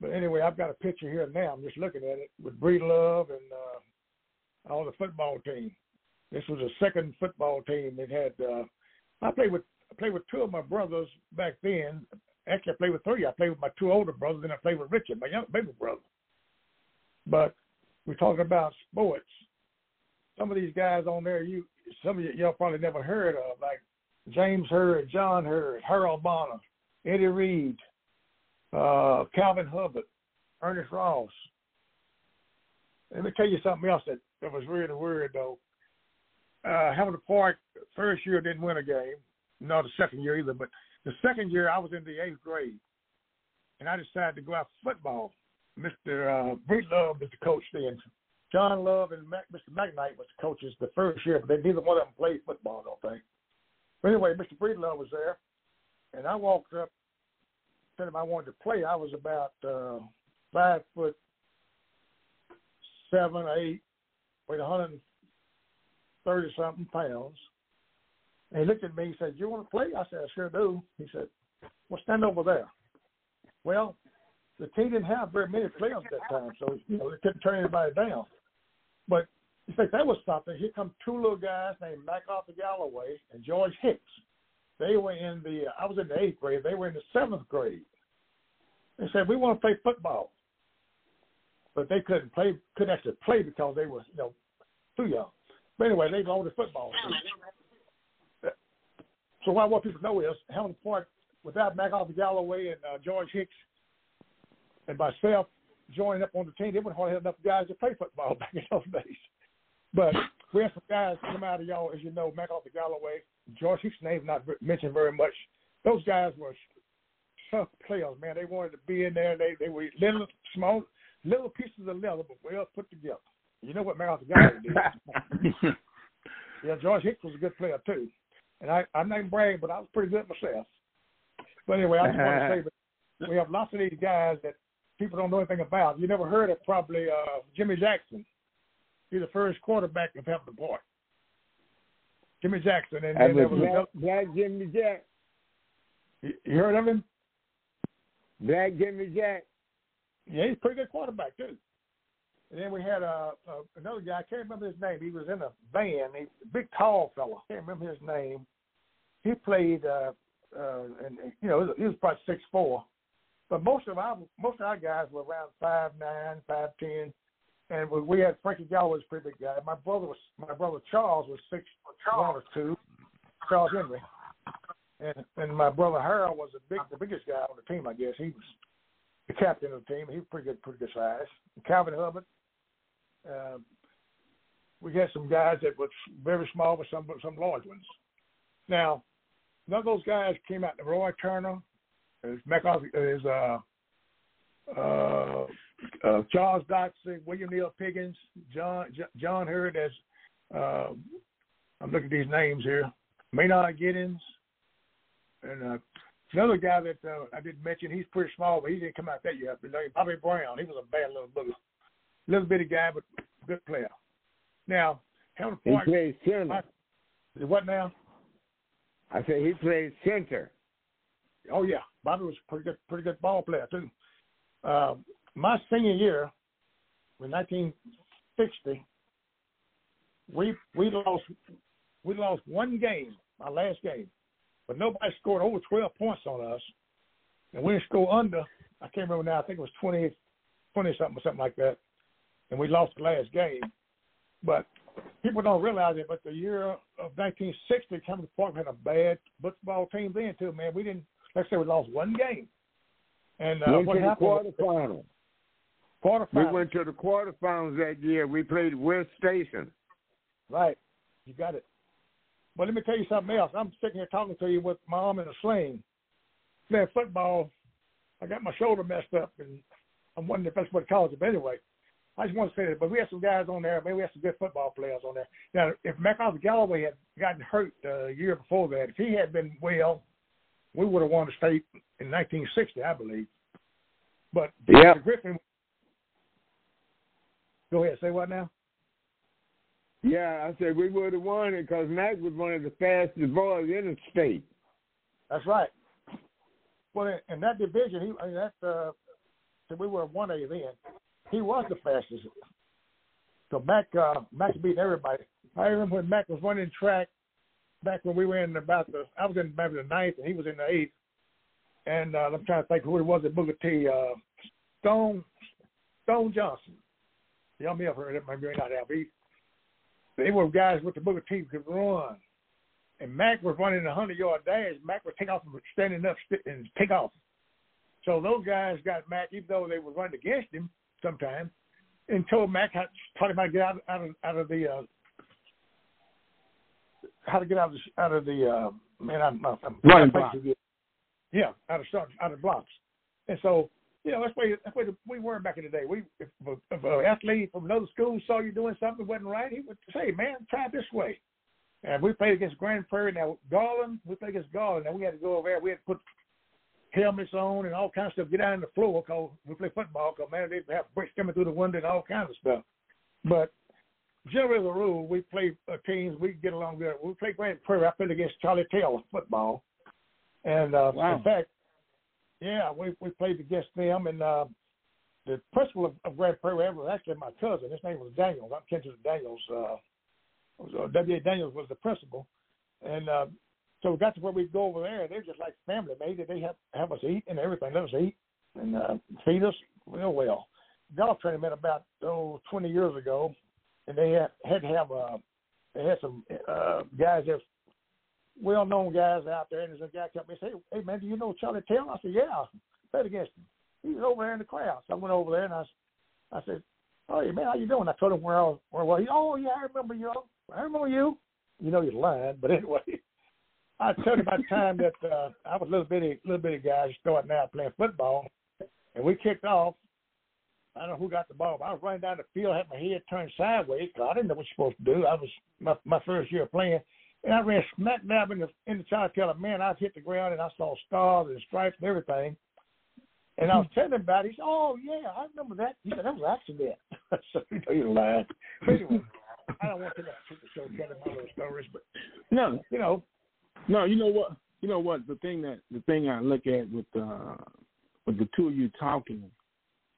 But anyway, I've got a picture here now. I'm just looking at it with Breedlove and uh, all the football team. This was a second football team. It had uh, I played with I played with two of my brothers back then. Actually, I played with three. I played with my two older brothers, and I played with Richard, my young baby brother. But we're talking about sports. Some of these guys on there, you some of y'all probably never heard of, like James Hurd, John Hurd, Harold Bonner, Eddie Reed, uh, Calvin Hubbard, Ernest Ross. Let me tell you something else that, that was really weird though. Uh, Hamilton Park first year didn't win a game, not the second year either. But the second year I was in the eighth grade, and I decided to go out football. Mr. Uh, Breedlove was the coach then. John Love and Mac, Mr. McKnight was the coaches the first year, but they neither one of them played football, I don't think. But anyway, Mr. Breedlove was there, and I walked up, if I wanted to play. I was about uh, five foot seven, eight, weighed 130 something pounds. And he looked at me and said, You want to play? I said, I sure do. He said, Well, stand over there. Well, the team didn't have very many players at that time, so you know, they couldn't turn anybody down. But you think that was something. Here come two little guys named MacArthur Galloway and George Hicks. They were in the I was in the eighth grade, they were in the seventh grade. They said, We want to play football. But they couldn't play couldn't actually play because they were, you know, too young. But anyway, they owned the football team. So what I want people to know is Hamilton Park, without MacArthur Galloway and uh, George Hicks and myself joining up on the team, they wouldn't hardly have enough guys to play football back in those days. But we had some guys come out of y'all, as you know, MacArthur Galloway, George Hicks' name not mentioned very much. Those guys were tough players, man. They wanted to be in there. They they were little small little pieces of leather, but well put together. You know what MacArthur Galloway did? yeah, George Hicks was a good player too. And I, I'm not bragging, but I was pretty good myself. But anyway, I just want to say that we have lots of these guys that people don't know anything about. You never heard of probably uh, Jimmy Jackson. He's the first quarterback of Hampton Park. Jimmy Jackson, and, and there was Black, Black Jimmy Jack. You, you heard of him? Black Jimmy Jack. Yeah, he's a pretty good quarterback too. And then we had a, uh, a another guy. I can't remember his name. He was in a van. He big, tall fellow. I can't remember his name. He played, uh, uh, and you know, he was probably six four. But most of our most of our guys were around five nine, five ten, and we, had Frankie Galloway was pretty big guy. My brother was my brother Charles was six one or two, Charles Henry, and and my brother Harold was the big the biggest guy on the team. I guess he was the captain of the team. He was pretty good, pretty good size. Calvin Hubbard, uh, we had some guys that were very small, but some some large ones. Now, none of those guys came out. Roy Turner, is McCarthy, is uh, uh, uh, Charles Dotson, William Neal Piggins, John John Hurd. As uh, I'm looking at these names here, Maynard Giddens, and uh, another guy that uh, I didn't mention. He's pretty small, but he didn't come out that year. Bobby Brown. He was a bad little booger little bitty guy, but good player. Now, Hamilton Park. He plays center. what now? I said he plays center. Oh yeah, Bobby was a pretty good, pretty good ball player too. Uh, my senior year, in 1960, we we lost we lost one game, my last game, but nobody scored over 12 points on us, and we didn't score under. I can't remember now. I think it was 20, 20 something or something like that and we lost the last game. But people don't realize it. But the year of 1960, Hamilton Park had a bad football team then too. Man, we didn't. Let's say we lost one game. And uh, went what happened? The quarterfinals. Quarterfinals. We went to the quarterfinals that year. We played West Station. Right. You got it. But let me tell you something else. I'm sitting here talking to you with my arm in a sling, playing football. I got my shoulder messed up, and I'm wondering if that's what caused it. But anyway, I just want to say that. But we had some guys on there. Maybe we had some good football players on there. Now, if MacArthur Galloway had gotten hurt uh, a year before that, if he had been well, we would have won the state in 1960, I believe. But yeah. Griffin. Go ahead. Say what now? Yeah, I said we would have won it because Mac was one of the fastest boys in the state. That's right. Well, in that division, he I mean, that uh, we were one A then. He was the fastest. So Mac, uh, Mac beat everybody. I remember when Mac was running track back when we were in about the. I was in maybe the ninth, and he was in the eighth. And uh, I'm trying to think who it was at Booker T. Uh, Stone Stone Johnson. Y'all may have heard it, maybe not have. He they were guys with the Booker T could run. And Mac was running a hundred yard dash. Mac would take off and standing up and take off. So those guys got Mac, even though they were running against him sometimes, and told Mac how taught him how to get out, out of out of the uh, how to get out of the out of the uh, man. I'm, I'm running block. Yeah, out of out of blocks. And so you know, that's why that's why we were back in the day. We if, if an athlete from another school saw you doing something that wasn't right, he would say, "Man, try it this way." And we played against Grand Prairie. Now Garland, we played against Garland. Now we had to go over there. We had to put helmets on and all kinds of stuff. Get out on the floor because we play football. Because man, they have bricks coming through the window and all kinds of stuff. But generally, the rule we play uh, teams. We get along good. We play Grand Prairie. I played against Charlie Taylor football, and uh, wow. in fact, yeah, we we played against them, and uh, the principal of, of Grand Prairie was actually my cousin. His name was Daniels. I'm kin to Daniels. Uh, uh, W. A. Daniels was the principal, and uh, so we got to where we go over there. They're just like family, mate. They have have us eat and everything. Let us eat and uh, feed us real well. Golf tournament about oh 20 years ago, and they had, had to have uh, they had some uh, guys that well known guys out there, and there's a guy come and say, "Hey man, do you know Charlie Taylor?" I said, "Yeah, played against him. He was over there in the crowd." So I went over there and I, I said, "Oh yeah, man, how you doing?" I told him where I was. Where was he? Oh yeah, I remember you. I remember you. You know you're lying, but anyway, I told him about the time that uh, I was a little bitty, little bitty guy starting out playing football, and we kicked off. I don't know who got the ball. But I was running down the field, had my head turned sideways because I didn't know what you're supposed to do. I was my my first year playing, and I ran smack dab in the in the child killer. Man, I hit the ground and I saw stars and stripes and everything. And I was telling him about it. He said, "Oh yeah, I remember that." He said, "That was an accident." so you know you're lying. But anyway, I don't want to get the show telling my little stories, but no, you know, no, you know what, you know what. The thing that the thing I look at with uh with the two of you talking,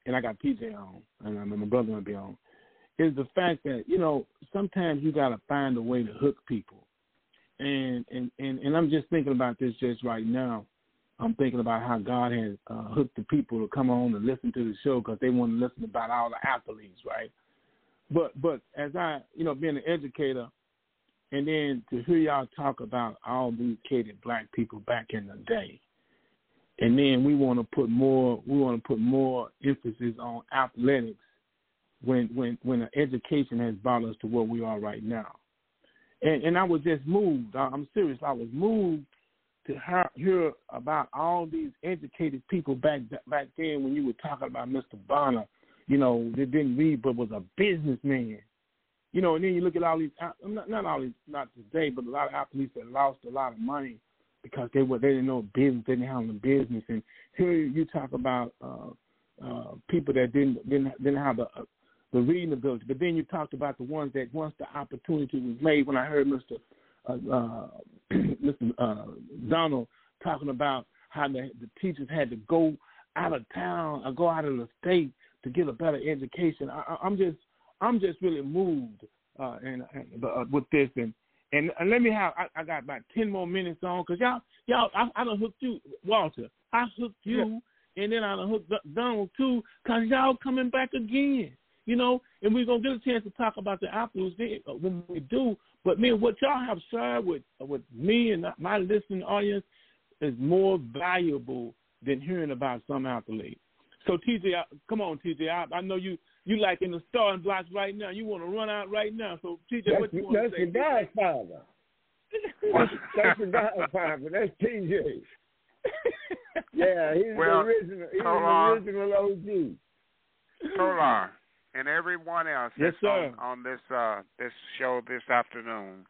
and I got PJ on, and my brother gonna be on, is the fact that you know sometimes you got to find a way to hook people and and and and I'm just thinking about this just right now. I'm thinking about how God has uh, hooked the people to come on and listen to the show because they want to listen about all the athletes, right? But but as I you know being an educator, and then to hear y'all talk about all these educated black people back in the day, and then we want to put more we want to put more emphasis on athletics when when when education has brought us to where we are right now and and I was just moved. I'm serious. I was moved to hear about all these educated people back back then when you were talking about Mr. Bonner. You know, they didn't read but was a businessman. You know, and then you look at all these not not all these not today, but a lot of athletes that lost a lot of money because they were they didn't know business, they didn't have the business. And here you talk about uh uh people that didn't didn't didn't have the the reading ability. But then you talked about the ones that once the opportunity was made. When I heard Mr. Uh, uh, Mr. Uh, Donald talking about how the, the teachers had to go out of town or go out of the state to get a better education, I, I'm just I'm just really moved uh, and, and uh, with this and. And, and let me have I, I got about ten more minutes on because y'all y'all I, I done hooked you Walter I hooked you yeah. and then I done hooked Donald too because y'all coming back again you know, and we're gonna get a chance to talk about the apples uh, when we do. But man, what y'all have shared with uh, with me and my listening audience is more valuable than hearing about some athlete. So TJ, come on, TJ. I, I know you you like in the starting blocks right now. You want to run out right now. So TJ, that's, what you want to say? That's your Godfather. that's the Godfather. That's TJ. yeah, he's well, the original. He's the original OG. Tolar, and everyone else Yes, on, on this uh this show this afternoon.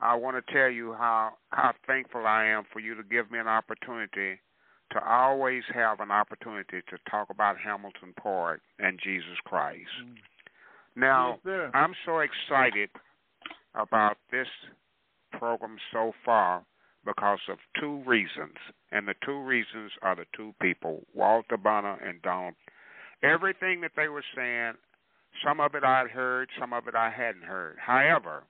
I want to tell you how how thankful I am for you to give me an opportunity to always have an opportunity to talk about Hamilton Park and Jesus Christ. Now, yes. I'm so excited about this program so far because of two reasons. And the two reasons are the two people, Walter Bonner and Donald. Everything that they were saying, some of it I'd heard, some of it I hadn't heard. However,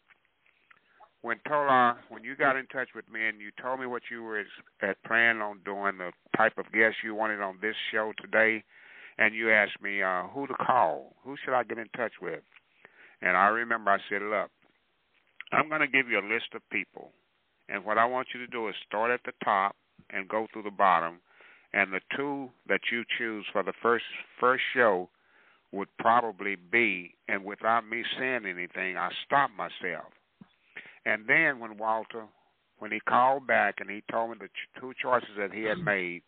when Tolar, when you got in touch with me and you told me what you were at planning on doing, the type of guest you wanted on this show today, and you asked me uh, who to call, who should I get in touch with, and I remember I said, look, I'm going to give you a list of people, and what I want you to do is start at the top and go through the bottom, and the two that you choose for the first first show would probably be, and without me saying anything, I stopped myself. And then when Walter, when he called back and he told me the ch- two choices that he had made,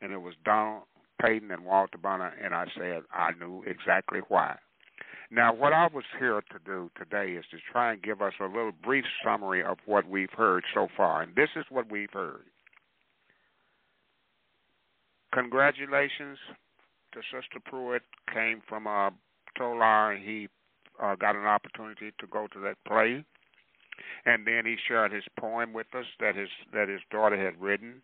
and it was Donald Payton and Walter Bonner, and I said I knew exactly why. Now, what I was here to do today is to try and give us a little brief summary of what we've heard so far, and this is what we've heard. Congratulations to Sister Pruitt. Came from uh, Tolar, and he uh, got an opportunity to go to that play and then he shared his poem with us that his that his daughter had written.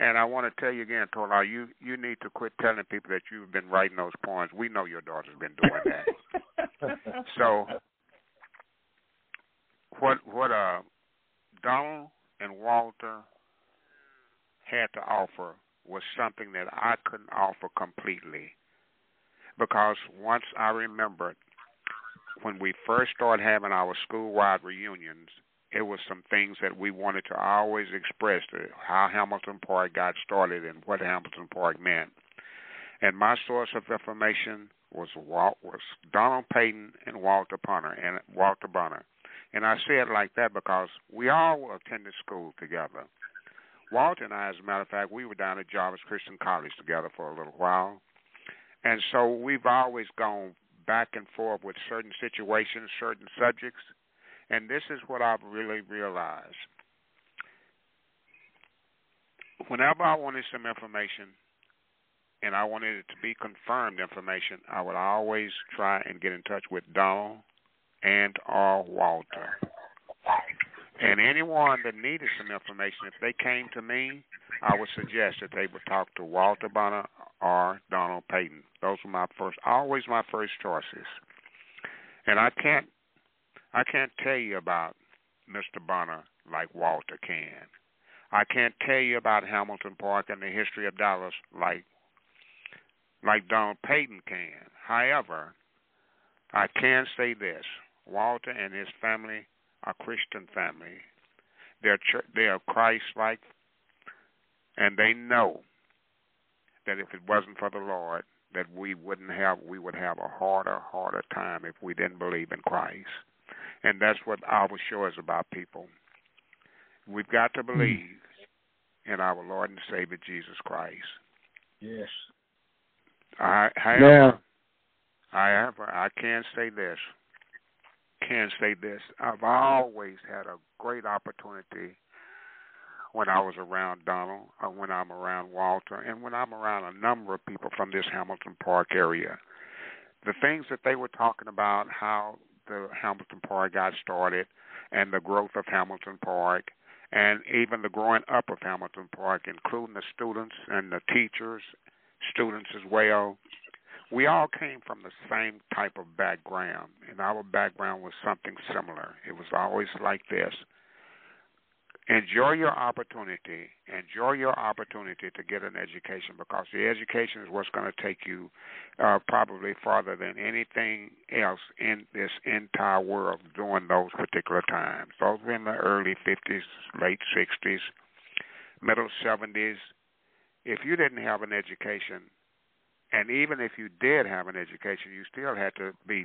And I want to tell you again, Tola, you you need to quit telling people that you've been writing those poems. We know your daughter's been doing that. so what what uh Donald and Walter had to offer was something that I couldn't offer completely. Because once I remembered when we first started having our school-wide reunions, it was some things that we wanted to always express how Hamilton Park got started and what Hamilton Park meant. And my source of information was Walt, was Donald Payton and Walter Bonner and Walter Bonner. And I say it like that because we all attended school together. Walter and I, as a matter of fact, we were down at Jarvis Christian College together for a little while. And so we've always gone back and forth with certain situations, certain subjects, and this is what I've really realized. Whenever I wanted some information and I wanted it to be confirmed information, I would always try and get in touch with Donald and or Walter. And anyone that needed some information, if they came to me, I would suggest that they would talk to Walter Bonner or Donald Payton. Those were my first, always my first choices. And I can't, I can't tell you about Mr. Bonner like Walter can. I can't tell you about Hamilton Park and the history of Dallas like, like Donald Payton can. However, I can say this: Walter and his family are Christian family. They're they are Christ-like, and they know that if it wasn't for the Lord, that we wouldn't have we would have a harder, harder time if we didn't believe in Christ. And that's what our show is about, people. We've got to hmm. believe in our Lord and Savior Jesus Christ. Yes. I however, however, I can say this. Can say this. I've always had a great opportunity when I was around Donald, or when I'm around Walter, and when I'm around a number of people from this Hamilton Park area. The things that they were talking about, how the Hamilton Park got started, and the growth of Hamilton Park, and even the growing up of Hamilton Park, including the students and the teachers, students as well. We all came from the same type of background, and our background was something similar. It was always like this. Enjoy your opportunity. Enjoy your opportunity to get an education because the education is what's going to take you uh, probably farther than anything else in this entire world during those particular times. Those were in the early 50s late 60s middle 70s if you didn't have an education and even if you did have an education you still had to be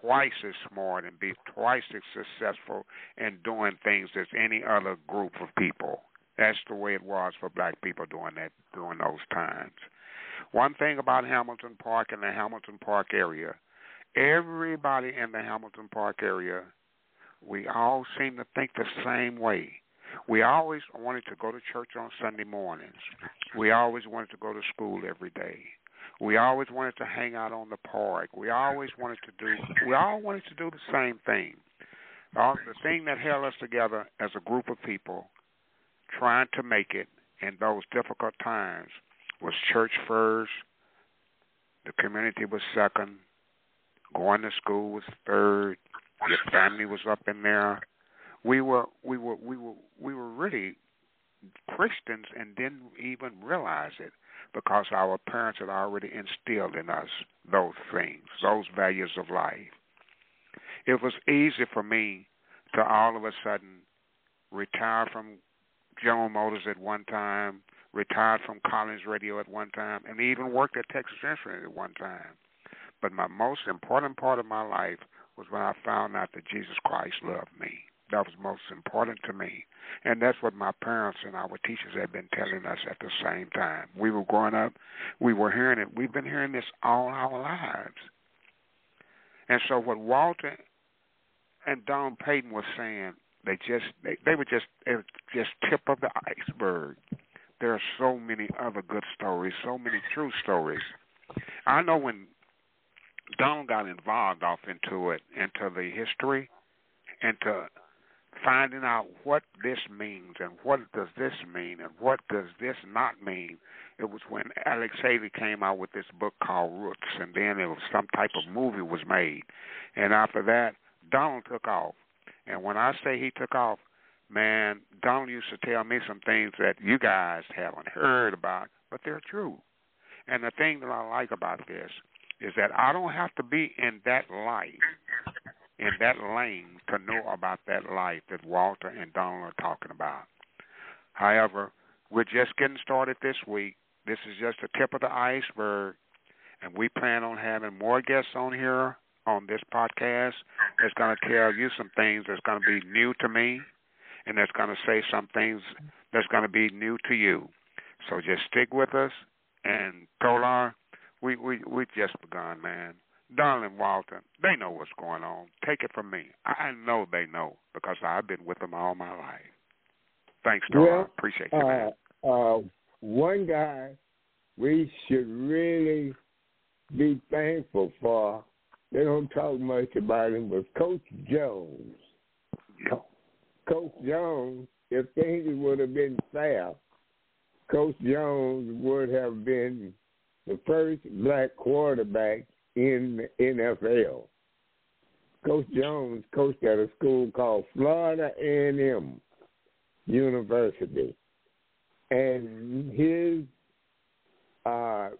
twice as smart and be twice as successful in doing things as any other group of people. That's the way it was for black people during that during those times. One thing about Hamilton Park and the Hamilton Park area, everybody in the Hamilton Park area, we all seem to think the same way. We always wanted to go to church on Sunday mornings. We always wanted to go to school every day. We always wanted to hang out on the park. We always wanted to do. We all wanted to do the same thing. All, the thing that held us together as a group of people, trying to make it in those difficult times, was church first. The community was second. Going to school was third. Your family was up in there. We were we were we were we were really Christians and didn't even realize it because our parents had already instilled in us those things, those values of life. It was easy for me to all of a sudden retire from General Motors at one time, retired from Collins Radio at one time, and even worked at Texas Instruments at one time. But my most important part of my life was when I found out that Jesus Christ loved me. That was most important to me. And that's what my parents and our teachers had been telling us at the same time. We were growing up, we were hearing it. We've been hearing this all our lives. And so what Walter and Don Payton was saying, they just they, they were just just tip of the iceberg. There are so many other good stories, so many true stories. I know when Don got involved off into it, into the history, into finding out what this means and what does this mean and what does this not mean. It was when Alex Haley came out with this book called Roots, and then it was some type of movie was made, and after that, Donald took off. And when I say he took off, man, Donald used to tell me some things that you guys haven't heard about, but they're true. And the thing that I like about this is that I don't have to be in that life in that lane to know about that life that Walter and Donald are talking about. However, we're just getting started this week. This is just the tip of the iceberg, and we plan on having more guests on here on this podcast that's going to tell you some things that's going to be new to me, and that's going to say some things that's going to be new to you. So just stick with us, and Tolar, we we we just begun, man. Darling Walter, they know what's going on. Take it from me. I know they know because I've been with them all my life. Thanks, Dora. Well, Appreciate you, uh, man. Uh, one guy we should really be thankful for. They don't talk much about him, was Coach Jones. Yeah. Coach Jones, if things would have been fair, Coach Jones would have been the first black quarterback in the NFL. Coach Jones coached at a school called Florida A&M University, and his uh,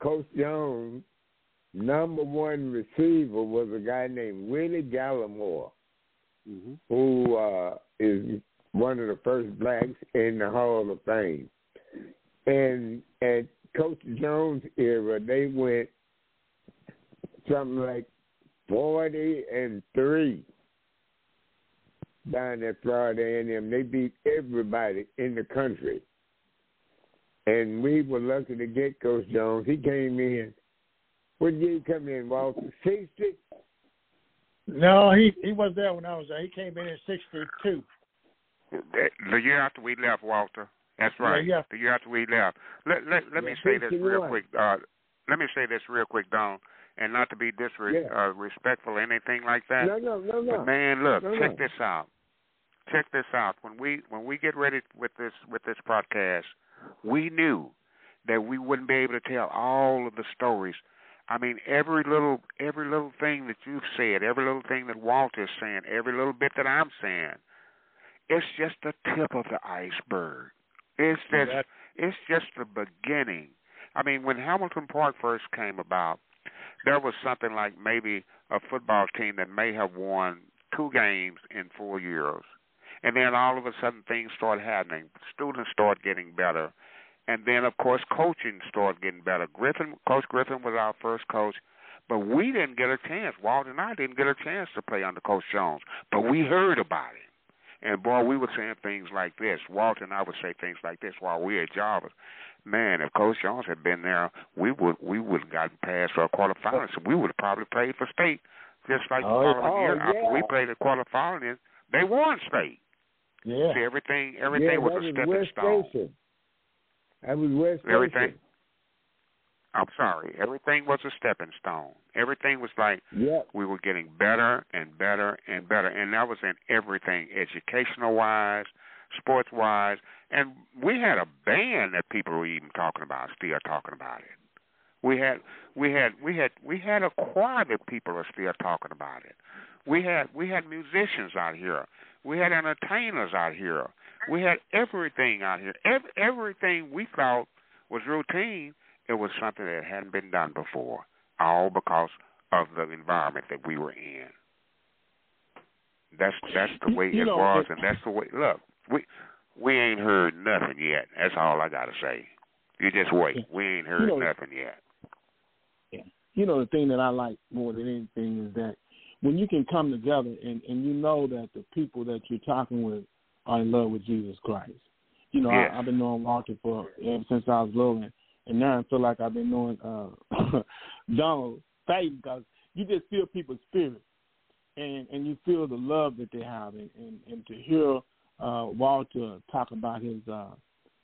Coach Jones' number one receiver was a guy named Willie Galimore, mm-hmm. who uh, is one of the first blacks in the Hall of Fame. And at Coach Jones' era, they went something like forty and three down at Florida A&M. They beat everybody in the country, and we were lucky to get Coach Jones. He came in. What did he come in, Walter? Sixty. No, he he was there when I was there. He came in in '62. The year after we left, Walter. That's right. Yeah, yeah. The year after we left. Let let, let Yeah, me say this real quick. Uh, let me say this real quick, Don, and not to be disrespectful Yeah. uh, respectful or anything like that. No, no, no, no. But man, look, No, check no. this out. Check this out. When we when we get ready with this with this podcast, we knew that we wouldn't be able to tell all of the stories. I mean, every little every little thing that you've said, every little thing that Walter's saying, every little bit that I'm saying, it's just the tip of the iceberg. It's just it's just the beginning. I mean, when Hamilton Park first came about, there was something like maybe a football team that may have won two games in four years. And then all of a sudden things started happening. Students started getting better. And then of course coaching started getting better. Griffin Coach Griffin was our first coach, But we didn't get a chance. Walt and I didn't get a chance to play under Coach Jones, but we heard about it. And boy, we were saying things like this. Walt and I would say things like this while we were at Jarvis. Man, if Coach Jones had been there, we would we would have gotten past quarterfinals. So we would have probably played for state, just like oh, the following oh, year yeah. after we played the quarterfinals. They won state. Yeah. See, everything everything yeah, was a was stepping West stone. Station. That was West Everything. Station. I'm sorry. Everything was a stepping stone. Everything was like Yep. we were getting better and better and better, and that was in everything, educational wise, sports wise, and we had a band that people were even talking about, still talking about it. We had we had we had we had a choir that people are still talking about it. We had we had musicians out here. We had entertainers out here. We had everything out here. Every, everything we thought was routine, it was something that hadn't been done before. All because of the environment that we were in. That's that's the way You it know, was, and that's the way. Look, we we ain't heard nothing yet. That's all I gotta say. You just wait. We ain't heard know, nothing yet. Yeah. you know the thing that I like more than anything is that when you can come together and and you know that the people that you're talking with are in love with Jesus Christ. You know, Yes. I, I've been knowing Walter for ever since I was little, and, and now I feel like I've been knowing uh Donald Payton because you just feel people's spirit, and and you feel the love that they have, and and, and to hear uh Walter talk about his uh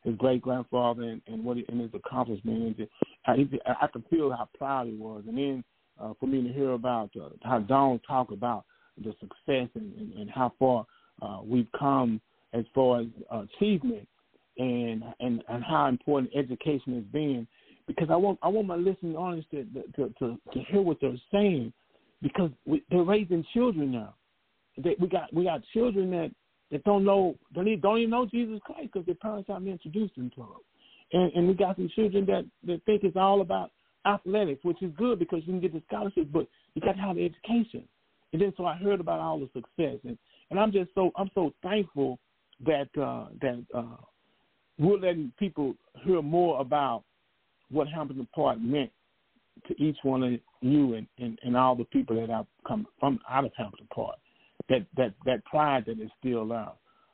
his great grandfather and, and what he, and his accomplishments. And I, he, I could feel how proud he was. And then uh, for me to hear about uh, how Don talk about the success and, and, and how far uh, we've come as far as uh, achievement and, and and how important education has been. Because I want I want my listening audience to to to, to hear what they're saying because we, they're raising children now. They, we got we got children that that don't know don't even, don't even know Jesus Christ because their parents haven't introduced them to him. And and we got some children that that think it's all about athletics, which is good because you can get the scholarships, but you got to have the education. And then so I heard about all the success, and and I'm just so I'm so thankful that uh, that uh, we're letting people hear more about what Hamilton Park meant to each one of you and, and, and all the people that have come from out of Hamilton Park. That that that pride that is still there.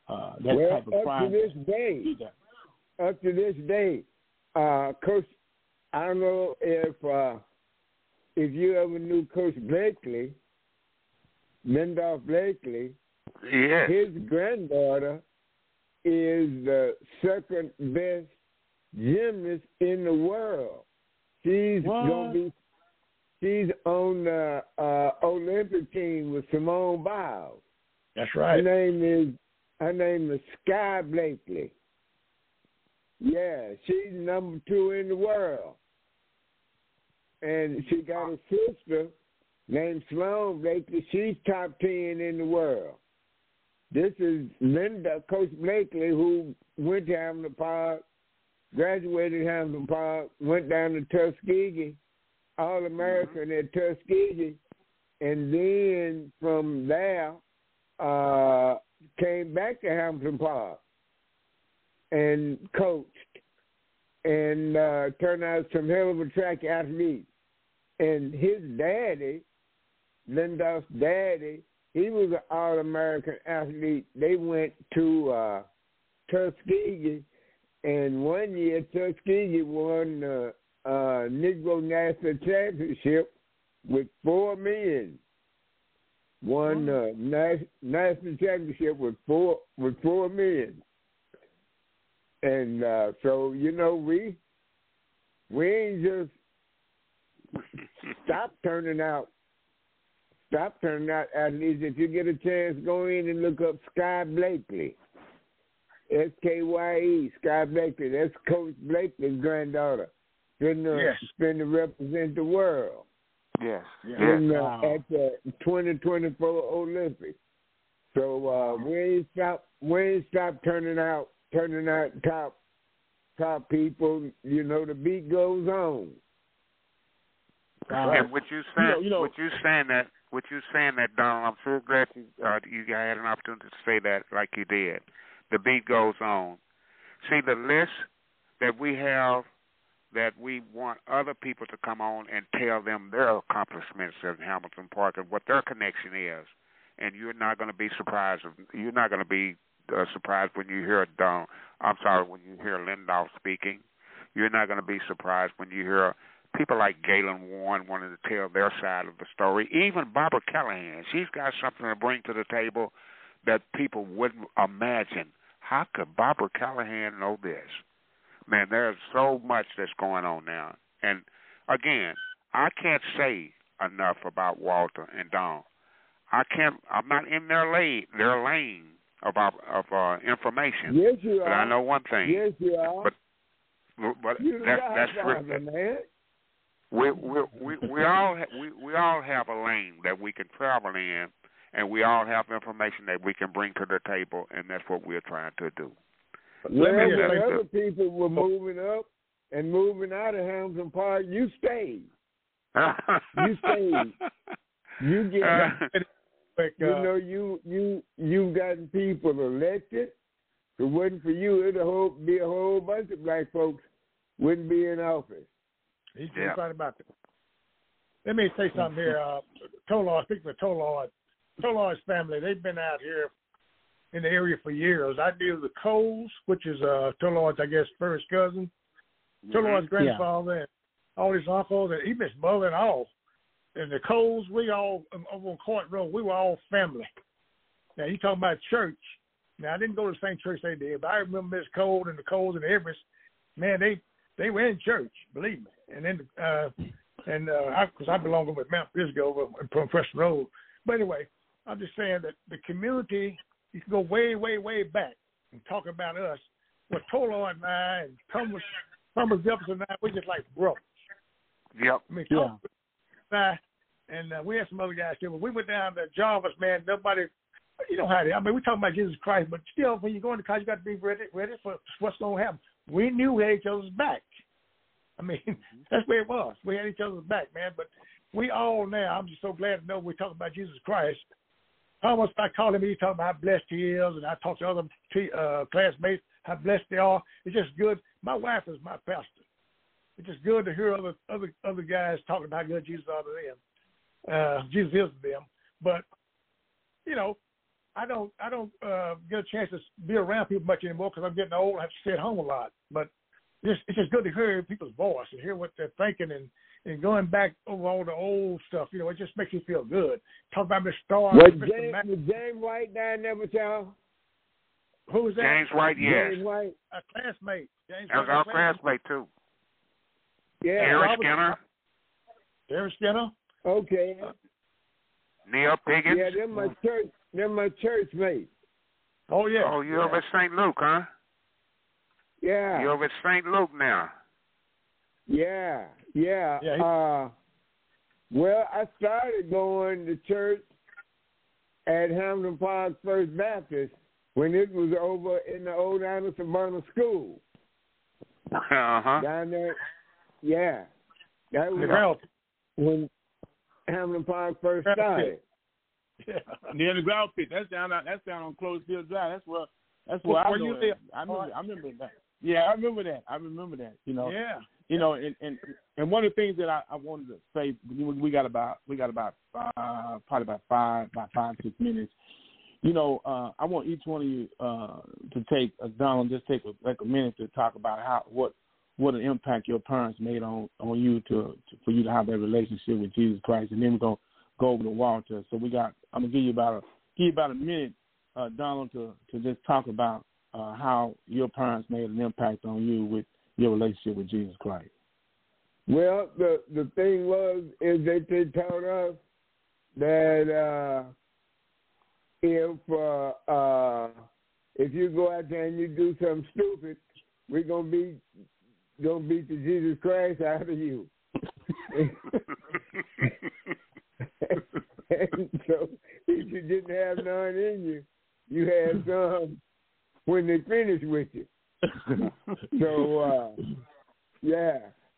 Uh, that well, type of up pride. to this day, up to this day, uh, Coach, I don't know if uh, if you ever knew Coach Blakely, Mendorf Blakely. Yes. His granddaughter is the second best gymnast in the world. She's What? gonna be. She's on the uh, Olympic team with Simone Biles. That's right. Her name is her name is Skye Blakely. Yeah, she's number two in the world. And she got a sister named Sloan Blakely. She's top ten in the world. This is Linda, Coach Blakely, who went to Hamilton Park, graduated Hamilton Park, went down to Tuskegee, All American at Tuskegee, and then from there uh, came back to Hamilton Park and coached and uh, turned out some hell of a track athlete. And his daddy, Lindorf's daddy, he was an All American athlete. They went to uh, Tuskegee, and one year Tuskegee won the uh, Negro National Championship with four men. Won the nas- national championship with four with four men. And uh, so you know we we ain't just stop turning out stop turning out athletes. If you get a chance, go in and look up Skye Blakely. S K Y E, Skye Blakely. That's Coach Blakely's granddaughter. Been to, Yes. been to represent the world Yes. Yeah. Yes. in, uh, Wow. at the 2024 Olympics. So uh, we ain't stop we ain't stop turning out turning out top top people. You know the beat goes on. Wow. And what you saying, You know- you know- what you saying that, what you saying that, Donald, I'm so glad you, uh, you had an opportunity to say that like you did. The beat goes on. See the list that we have that we want other people to come on and tell them their accomplishments in Hamilton Park and what their connection is. And you're not going to be surprised. You're not going to be uh, surprised when you hear Don. I'm sorry, when you hear Lindoff speaking. You're not going to be surprised when you hear people like Galen Warren wanting to tell their side of the story. Even Barbara Callahan, she's got something to bring to the table that people wouldn't imagine. How could Barbara Callahan know this? Man, there's so much that's going on now. And again, I can't say enough about Walter and Don. I can't. I'm not in their lane. Their lane of of uh, information. Yes, you but are. I know one thing. Yes, you are. But but you that's that's Godfather, man. we we we we all ha- we we all have a lane that we can travel in, and we all have information that we can bring to the table, and that's what we're trying to do. Well, me when other people were moving up and moving out of Hamilton Park, you stayed. You stayed. You get, Uh, Quick, you uh, know, you you you've gotten people elected. If it wasn't for you, it'd a whole, be a whole bunch of black folks wouldn't be in office. He's Yeah. right about that. Let me say something here. Uh, Tolard, speaking of Tolard, Tolard's family, they've been out here in the area for years. I deal with Coles, which is uh, Tolard's, I guess, first cousin. Tolard's grandfather and all his uncles, and even his mother and all. And the Coles, we all, um, over on Coit Road, we were all family. Now, you talking about church. Now, I didn't go to the same church they did, but I remember Miss Cole and the Coles and the Everest. Man, they they were in church, believe me. And then, uh, and uh, I, because I belong over at Mount Pisgah over from Preston Road. But anyway, I'm just saying that the community, you can go way, way, way back and talk about us. With Tolar and I and Thomas, Thomas Jefferson and I, we're just like brothers. Yep. I mean, Yeah. Thomas and I, and uh, we had some other guys too. But we went down to Jarvis, man. Nobody, you know how it is. I mean, we're talking about Jesus Christ, but still, when you go into college, you got to be ready, ready for what's going to happen. We knew we had each other's back. I mean, that's where it was. We had each other's back, man. But we all now, I'm just so glad to know we're talking about Jesus Christ. Almost I call him, he talking about how blessed he is, and I talk to other t- uh, classmates how blessed they are. It's just good. My wife is my pastor. It's just good to hear other other other guys talking about how good Jesus are to them. Uh, Jesus is to them. But you know, I don't I don't uh, get a chance to be around people much anymore because I'm getting old. I have to stay at home a lot. But it's, it's just good to hear people's voice and hear what they're thinking and and going back over all the old stuff. You know, it just makes you feel good. Talk about Mr. Starr, Was James, was James White down there with y'all? who was that? James White, yes. James White? A classmate. James That was White, our my classmate too. Yeah. Harry Robert- Skinner, Terry Skinner. Okay. Uh, Neil Piggins. Yeah, they're my church. They're my church mates. Oh yeah. Oh, you're over at St. Luke, huh? Yeah. You're over at St. Luke now. Yeah, yeah. Yeah, he- uh, well, I started going to church at Hamilton Park First Baptist when it was over in the old Anderson Burner School Uh huh. down there. Yeah, that The was ground. when Hamilton Park first Ground started. Yeah. Near the ground pit. That's down. That's down on Closeville Drive. That's where. That's Where- where, I where you it. live. I remember. I remember that. Yeah, I remember that. I remember that. You know. Yeah. You know, and and and one of the things that I, I wanted to say, we got about we got about uh, probably about five about five six minutes. You know, uh, I want each one of you uh, to take uh, Donald just take a, like a minute to talk about how what what an impact your parents made on on you to, to for you to have that relationship with Jesus Christ, and then we're gonna go over to Walter. So we got I'm gonna give you about a give you about a minute, uh, Donald, to to just talk about uh, how your parents made an impact on you with your relationship with Jesus Christ. Well, the the thing was is that they told us that uh, if uh, uh, if you go out there and you do something stupid, we're gonna beat gonna beat the Jesus Christ out of you. and so if you didn't have none in you, you had some when they finished with you. So uh yeah.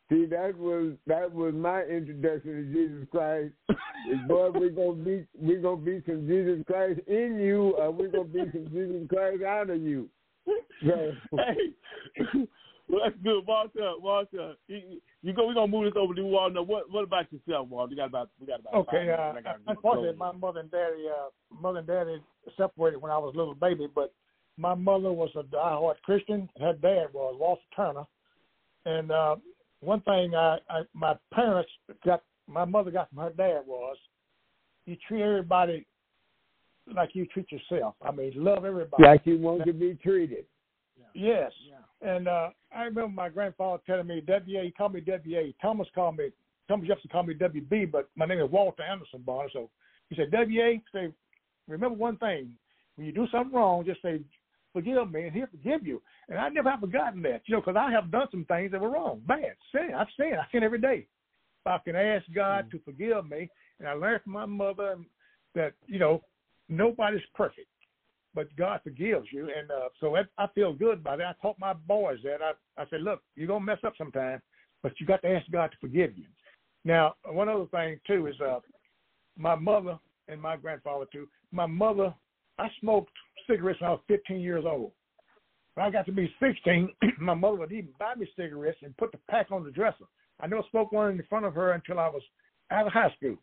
See that was that was my introduction to Jesus Christ. Is boy we're gonna be we're gonna be some Jesus Christ in you or we're gonna be some Jesus Christ out of you. So hey, well, that's good, Walter. Walter, you, you go. We're gonna move this over to Walter. What What about yourself, Walter? We got about we got about. Okay. Uh, unfortunately, my mother and daddy, uh, mother and daddy separated when I was a little baby. But my mother was a diehard Christian. Her dad was Walter Turner. And uh, one thing I, I my parents got, my mother got from her dad was, you treat everybody like you treat yourself. I mean, love everybody. Like you want to be treated. Yes. Yeah. And uh, I remember my grandfather telling me, W.A., he called me W.A. Thomas called me, Thomas Jefferson called me W.B., but my name is Walter Anderson Bonner. So he said, W.A., say, remember one thing. When you do something wrong, just say, forgive me, and he'll forgive you. And I never have forgotten that, you know, because I have done some things that were wrong, bad, sin. I've sinned. I sin every day. I can ask God mm-hmm. to forgive me. And I learned from my mother that, you know, nobody's perfect but God forgives you, and uh, so I, I feel good about it. I taught my boys that. I I said, look, you're gonna mess up sometime, but you got to ask God to forgive you. Now, one other thing too is uh, my mother and my grandfather too. My mother, I smoked cigarettes when I was 15 years old. When I got to be 16, my mother would even buy me cigarettes and put the pack on the dresser. I never smoked one in front of her until I was out of high school.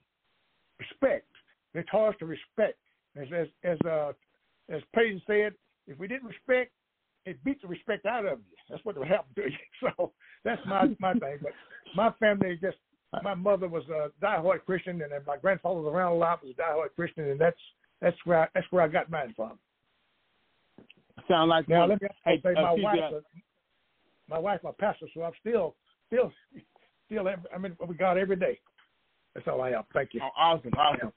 Respect. They taught us to respect. As as, as uh, as Payton said, if we didn't respect, it beats the respect out of you. That's what will happen to you. So that's my my thing. But my family just my mother was a diehard Christian, and my grandfather was around a lot was a diehard Christian, and that's that's where I, that's where I got mine from. Sound like now? Let me hey, say uh, my wife, uh, my wife, my pastor, so I'm still still still I mean with God every day. That's all I have. Thank you. Oh, awesome, awesome.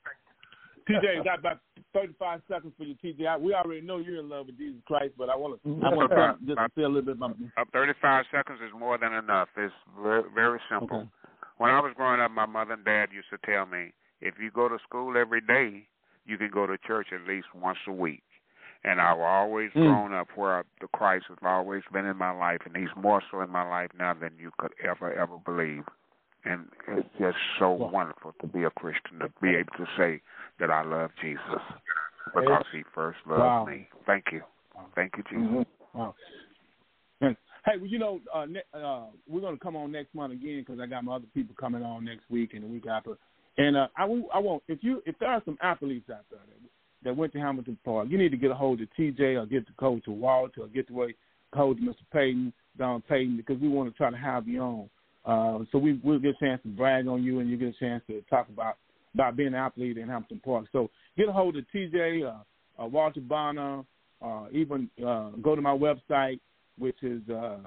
TJ, you got about 35 seconds for you, TJ. we already know you're in love with Jesus Christ, but I want to I want to just about, say a little bit about. Uh, 35 seconds is more than enough. It's very, very simple. Okay. When I was growing up, my mother and dad used to tell me, if you go to school every day, you can go to church at least once a week. And I've always mm. grown up where the Christ has always been in my life, and He's more so in my life now than you could ever, ever believe. And it's just so wonderful to be a Christian, to be able to say that I love Jesus because He first loved wow. me. Thank you. Thank you, Jesus. Mm-hmm. Wow. Hey, well, you know, uh, ne- uh, we're going to come on next month again because I got my other people coming on next week and the week after. And uh, I, I won't. If you, if there are some athletes out there that, that went to Hamilton Park, you need to get a hold of TJ or get the coach to Walter or get the way to Mr. Payton, Don Payton, because we want to try to have you on. Uh, so we we'll get a chance to brag on you, and you get a chance to talk about about being an athlete in Hamilton Park. So get a hold of TJ, uh, uh, Walter Bonner, uh, even uh, go to my website, which is uh,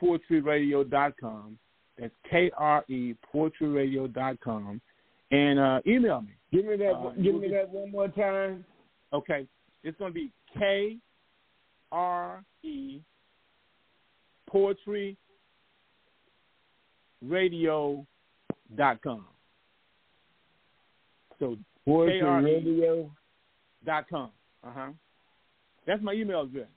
poetryradio.com. That's KRE poetryradio.com. And uh, email me. Give me that. Uh, give me that one more time. Okay, it's going to be K R E poetry Radio dot com. So radio dot com. Uh huh. That's my email address.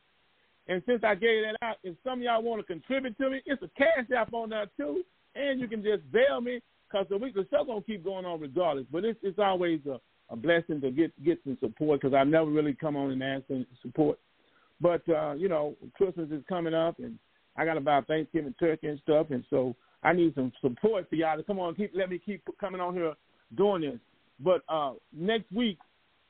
And since I gave that out, if some of y'all want to contribute to me, it's a cash app on there too, and you can just bail me because the week the show gonna keep going on regardless. But it's it's always a, a blessing to get get some support because I've never really come on and ask for support. But uh, you know, Christmas is coming up, and I got about Thanksgiving turkey and stuff, and so I need some support for y'all to come on, keep let me keep coming on here doing this. But uh, next week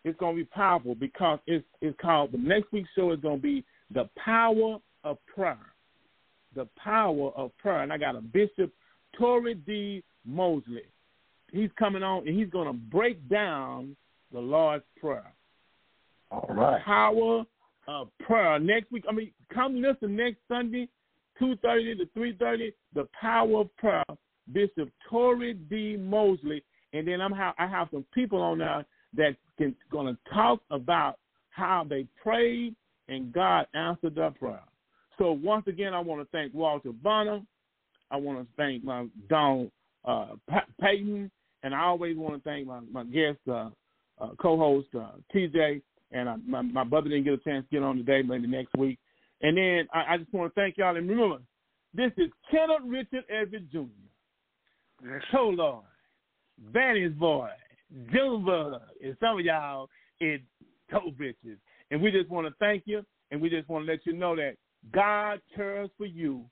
it's gonna be powerful because it's it's called the next week's show is gonna be the power of prayer. The power of prayer. And I got a Bishop Tory D. Mosley. He's coming on and he's gonna break down the Lord's Prayer. All right. The power of prayer. Next week, I mean, come listen next Sunday, two thirty to three thirty. The power of prayer. Bishop Tory D. Mosley and then I'm ha- I have some people on there that can going to talk about how they prayed and God answered their prayer. So once again, I want to thank Walter Bonner. I want to thank my Don uh, Payton, and I always want to thank my my guest uh, uh, co-host uh, TJ. And I, my my brother didn't get a chance to get on today, maybe next week. And then I, I just want to thank y'all. And remember, this is Kenneth Richard Everett Jr. Yes. So Lord. Vanny's boy, and some of y'all in toe bitches. And we just want to thank you, and we just want to let you know that God cares for you,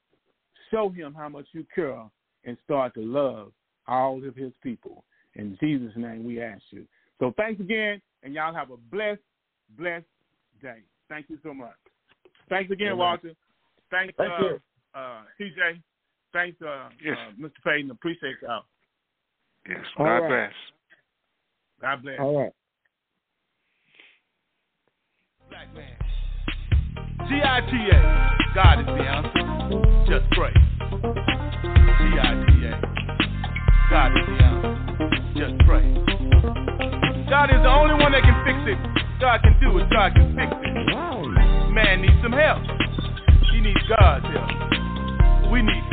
show him how much you care and start to love all of his people. In Jesus' name we ask you. So thanks again, and y'all have a blessed, blessed day. Thank you so much. Thanks again, Amen. Walter. Thanks, Thank uh, you. uh, TJ. Thanks, uh, yes. uh, Mr. Payton. Appreciate y'all. Yes. God right. bless. God bless. All right. Black man. G-I-T-A. God is the answer. Just pray. G-I-T-A. God is the answer. Just pray. God is the only one that can fix it. God can do it. God can fix it. Man needs some help. He needs God's help. We need